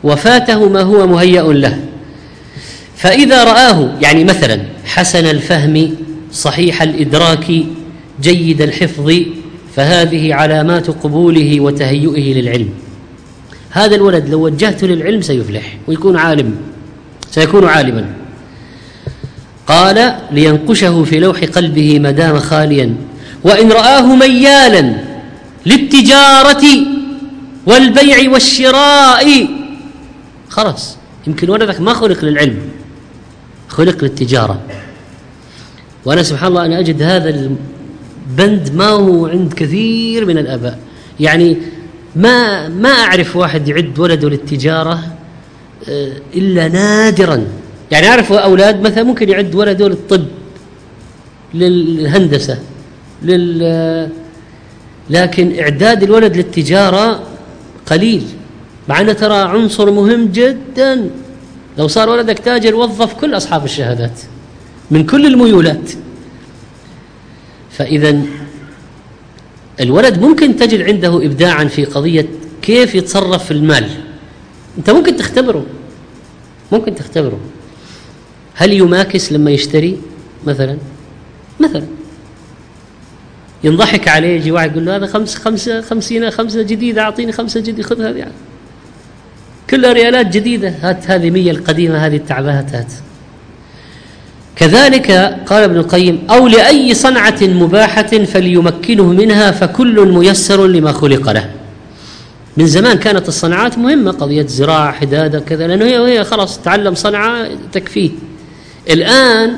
وفاته ما هو مهيأ له. فإذا رآه يعني مثلا حسن الفهم صحيح الإدراك جيد الحفظ فهذه علامات قبوله وتهيئه للعلم. هذا الولد لو وجهته للعلم سيفلح ويكون عالم سيكون عالما. قال لينقشه في لوح قلبه ما دام خاليا وإن رآه ميالا للتجارة والبيع والشراء. خلاص يمكن ولدك ما خلق للعلم خلق للتجارة. وأنا سبحان الله أنا أجد هذا البند ما هو عند كثير من الآباء. يعني ما ما أعرف واحد يعد ولده للتجارة آه، إلا نادرا. يعني أعرف أولاد مثلا ممكن يعد ولده للطب للهندسة لل لكن إعداد الولد للتجارة قليل. مع أنه ترى عنصر مهم جدا. لو صار ولدك تاجر وظف كل أصحاب الشهادات من كل الميولات. فإذا الولد ممكن تجد عنده إبداعا في قضية كيف يتصرف في المال. أنت ممكن تختبره. ممكن تختبره. هل يماكس لما يشتري؟ مثلا. مثلا. ينضحك عليه يجي واحد يقول له هذا خمس خمسة خمسين خمسة جديدة أعطيني خمسة جديدة خذ هذه. يعني. كلها ريالات جديدة. هات هذه مية القديمة هذه التعبات هات. كذلك قال ابن القيم أو لأي صنعة مباحة فليمكنه منها فكل ميسر لما خلق له. من زمان كانت الصناعات مهمة قضية زراعة حدادة كذا لأنه هي, هي خلاص تعلم صنعة تكفيه. الآن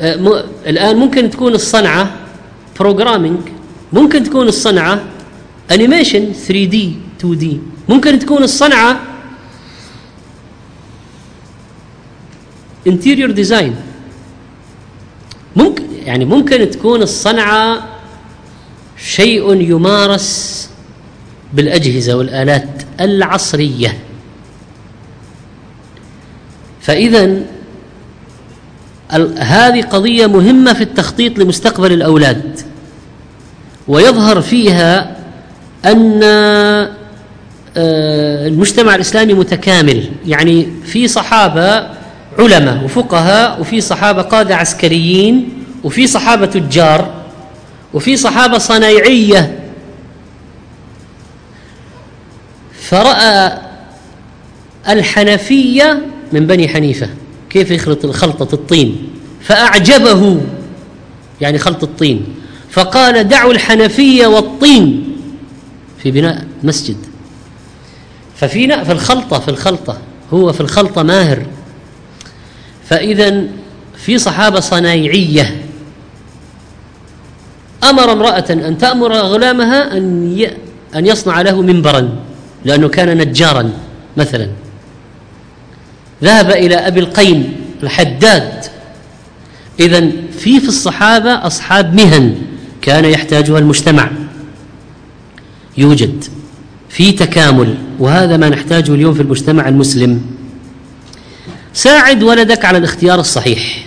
آه، الآن ممكن تكون الصنعة programming ممكن تكون الصنعة animation 3D 2D ممكن تكون الصنعة interior design ممكن يعني ممكن تكون الصنعة شيء يمارس بالأجهزة والآلات العصرية. فإذا هذه قضية مهمة في التخطيط لمستقبل الأولاد. ويظهر فيها أن آه، المجتمع الإسلامي متكامل. يعني في صحابة علماء وفقهاء وفي صحابة قادة عسكريين وفي صحابة تجار وفي صحابة صنايعية. فرأى الحنفية من بني حنيفة. كيف يخلط خلطة الطين؟ فأعجبه يعني خلط الطين. فقال دعوا الحنفية والطين في بناء مسجد. ففي في الخلطة في الخلطة هو في الخلطة ماهر. فإذا في صحابة صنايعية. أمر امرأة أن تأمر غلامها أن أن يصنع له منبرا لأنه كان نجارا مثلا. ذهب إلى أبي القيم الحداد. إذا في في الصحابة أصحاب مهن كان يحتاجها المجتمع. يوجد في تكامل وهذا ما نحتاجه اليوم في المجتمع المسلم. ساعد ولدك على الاختيار الصحيح.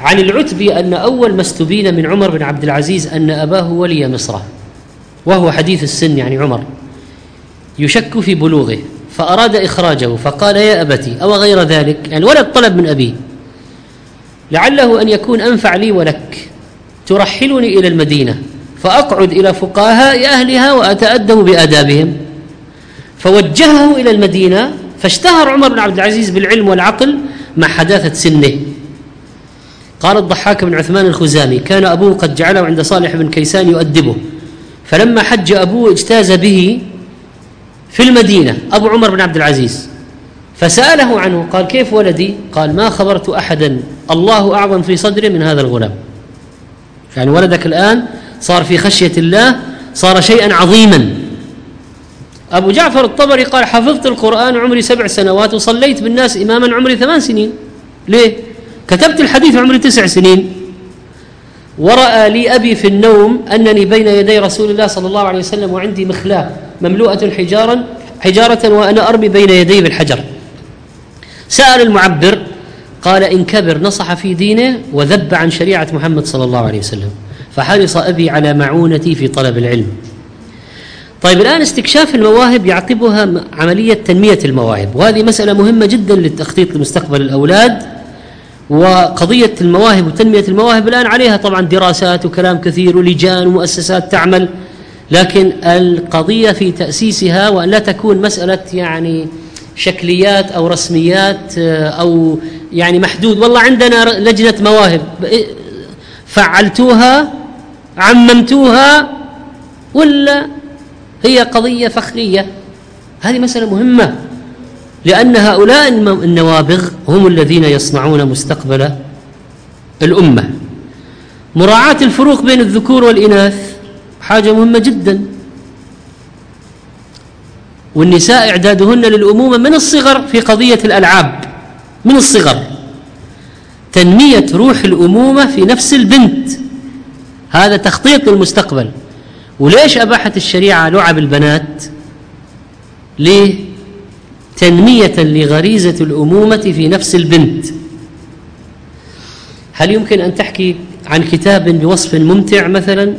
عن العتبي أن أول ما استبين من عمر بن عبد العزيز أن أباه ولي مصر وهو حديث السن يعني عمر يشك في بلوغه فأراد إخراجه فقال يا أبتي أو غير ذلك؟ يعني ولد طلب من أبيه لعله أن يكون أنفع لي ولك. ترحلني إلى المدينة فأقعد إلى فقهاء أهلها وأتأدب بآدابهم. فوجهه إلى المدينة فاشتهر عمر بن عبد العزيز بالعلم والعقل مع حداثة سنه. قال الضحاك بن عثمان الخزامي كان أبوه قد جعله عند صالح بن كيسان يؤدبه فلما حج أبوه اجتاز به في المدينة أبو عمر بن عبد العزيز. فسأله عنه قال كيف ولدي؟ قال ما خبرت أحدا الله أعظم في صدره من هذا الغلام. يعني ولدك الآن صار في خشية الله صار شيئا عظيما. أبو جعفر الطبري قال حفظت القرآن عمري سبع سنوات وصليت بالناس إماما عمري ثمان سنين. ليه؟ كتبت الحديث عمري تسع سنين. ورأى لي أبي في النوم أنني بين يدي رسول الله صلى الله عليه وسلم وعندي مخلاة مملوءة حجارا حجارة وأنا أرمي بين يدي بالحجر. سأل المعبر قال إن كبر نصح في دينه وذب عن شريعة محمد صلى الله عليه وسلم. فحرص أبي على معونتي في طلب العلم. طيب الآن استكشاف المواهب يعقبها عملية تنمية المواهب وهذه مسألة مهمة جدا للتخطيط لمستقبل الأولاد وقضية المواهب وتنمية المواهب الآن عليها طبعا دراسات وكلام كثير ولجان ومؤسسات تعمل لكن القضية في تأسيسها وأن لا تكون مسألة يعني شكليات أو رسميات أو يعني محدود. والله عندنا لجنة مواهب فعلتوها عممتوها ولا هي قضية فخرية. هذه مسألة مهمة لأن هؤلاء النوابغ هم الذين يصنعون مستقبل الأمة. مراعاة الفروق بين الذكور والإناث حاجة مهمة جدا. والنساء إعدادهن للأمومة من الصغر في قضية الألعاب. من الصغر. تنمية روح الأمومة في نفس البنت. هذا تخطيط للمستقبل. وليش أباحت الشريعة لعب البنات ليه تنميه لغريزة الأمومة في نفس البنت؟ هل يمكن أن تحكي عن كتاب بوصف ممتع مثلا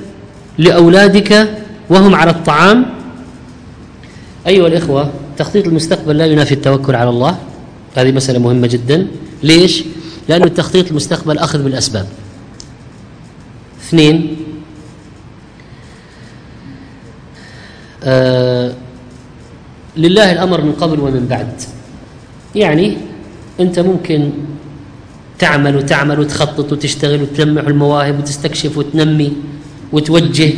لأولادك وهم على الطعام؟ أيها الإخوة تخطيط المستقبل لا ينافي التوكل على الله. هذه مسألة مهمة جدا. ليش؟ لأن التخطيط المستقبل أخذ بالأسباب. اثنين آه لله الأمر من قبل ومن بعد. يعني أنت ممكن تعمل وتعمل وتخطط وتشتغل وتلمح المواهب وتستكشف وتنمي وتوجه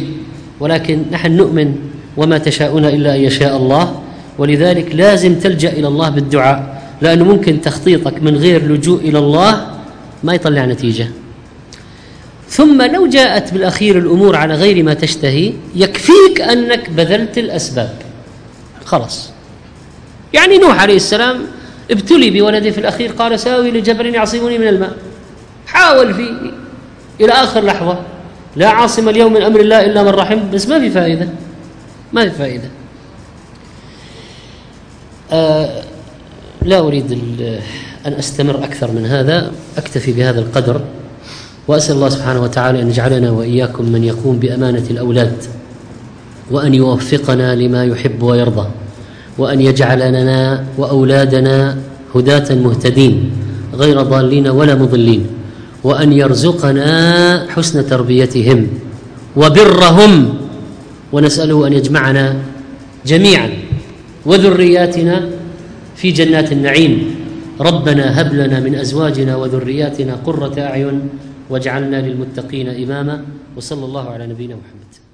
ولكن نحن نؤمن وما تشاءون إلا أن يشاء الله ولذلك لازم تلجأ إلى الله بالدعاء لأنه ممكن تخطيطك من غير لجوء إلى الله ما يطلع نتيجة. ثم لو جاءت بالأخير الأمور على غير ما تشتهي يكفيك أنك بذلت الأسباب. خلاص. يعني نوح عليه السلام ابتلي بولده في الأخير قال سآوي لجبل يعصمني من الماء. حاول في إلى آخر لحظة لا عاصم اليوم من أمر الله إلا من رحم بس ما في فائدة. ما في فائدة. آه لا أريد أن أستمر أكثر من هذا أكتفي بهذا القدر. وأسأل الله سبحانه وتعالى أن يجعلنا وإياكم من يقوم بأمانة الأولاد وأن يوفقنا لما يحب ويرضى وأن يجعل لنا وأولادنا هداة مهتدين غير ضالين ولا مضلين وأن يرزقنا حسن تربيتهم وبرهم ونسأله أن يجمعنا جميعا وذرياتنا في جنات النعيم. ربنا هب لنا من أزواجنا وذرياتنا قرة أعين واجعلنا للمتقين إماما وصلى الله على نبينا محمد.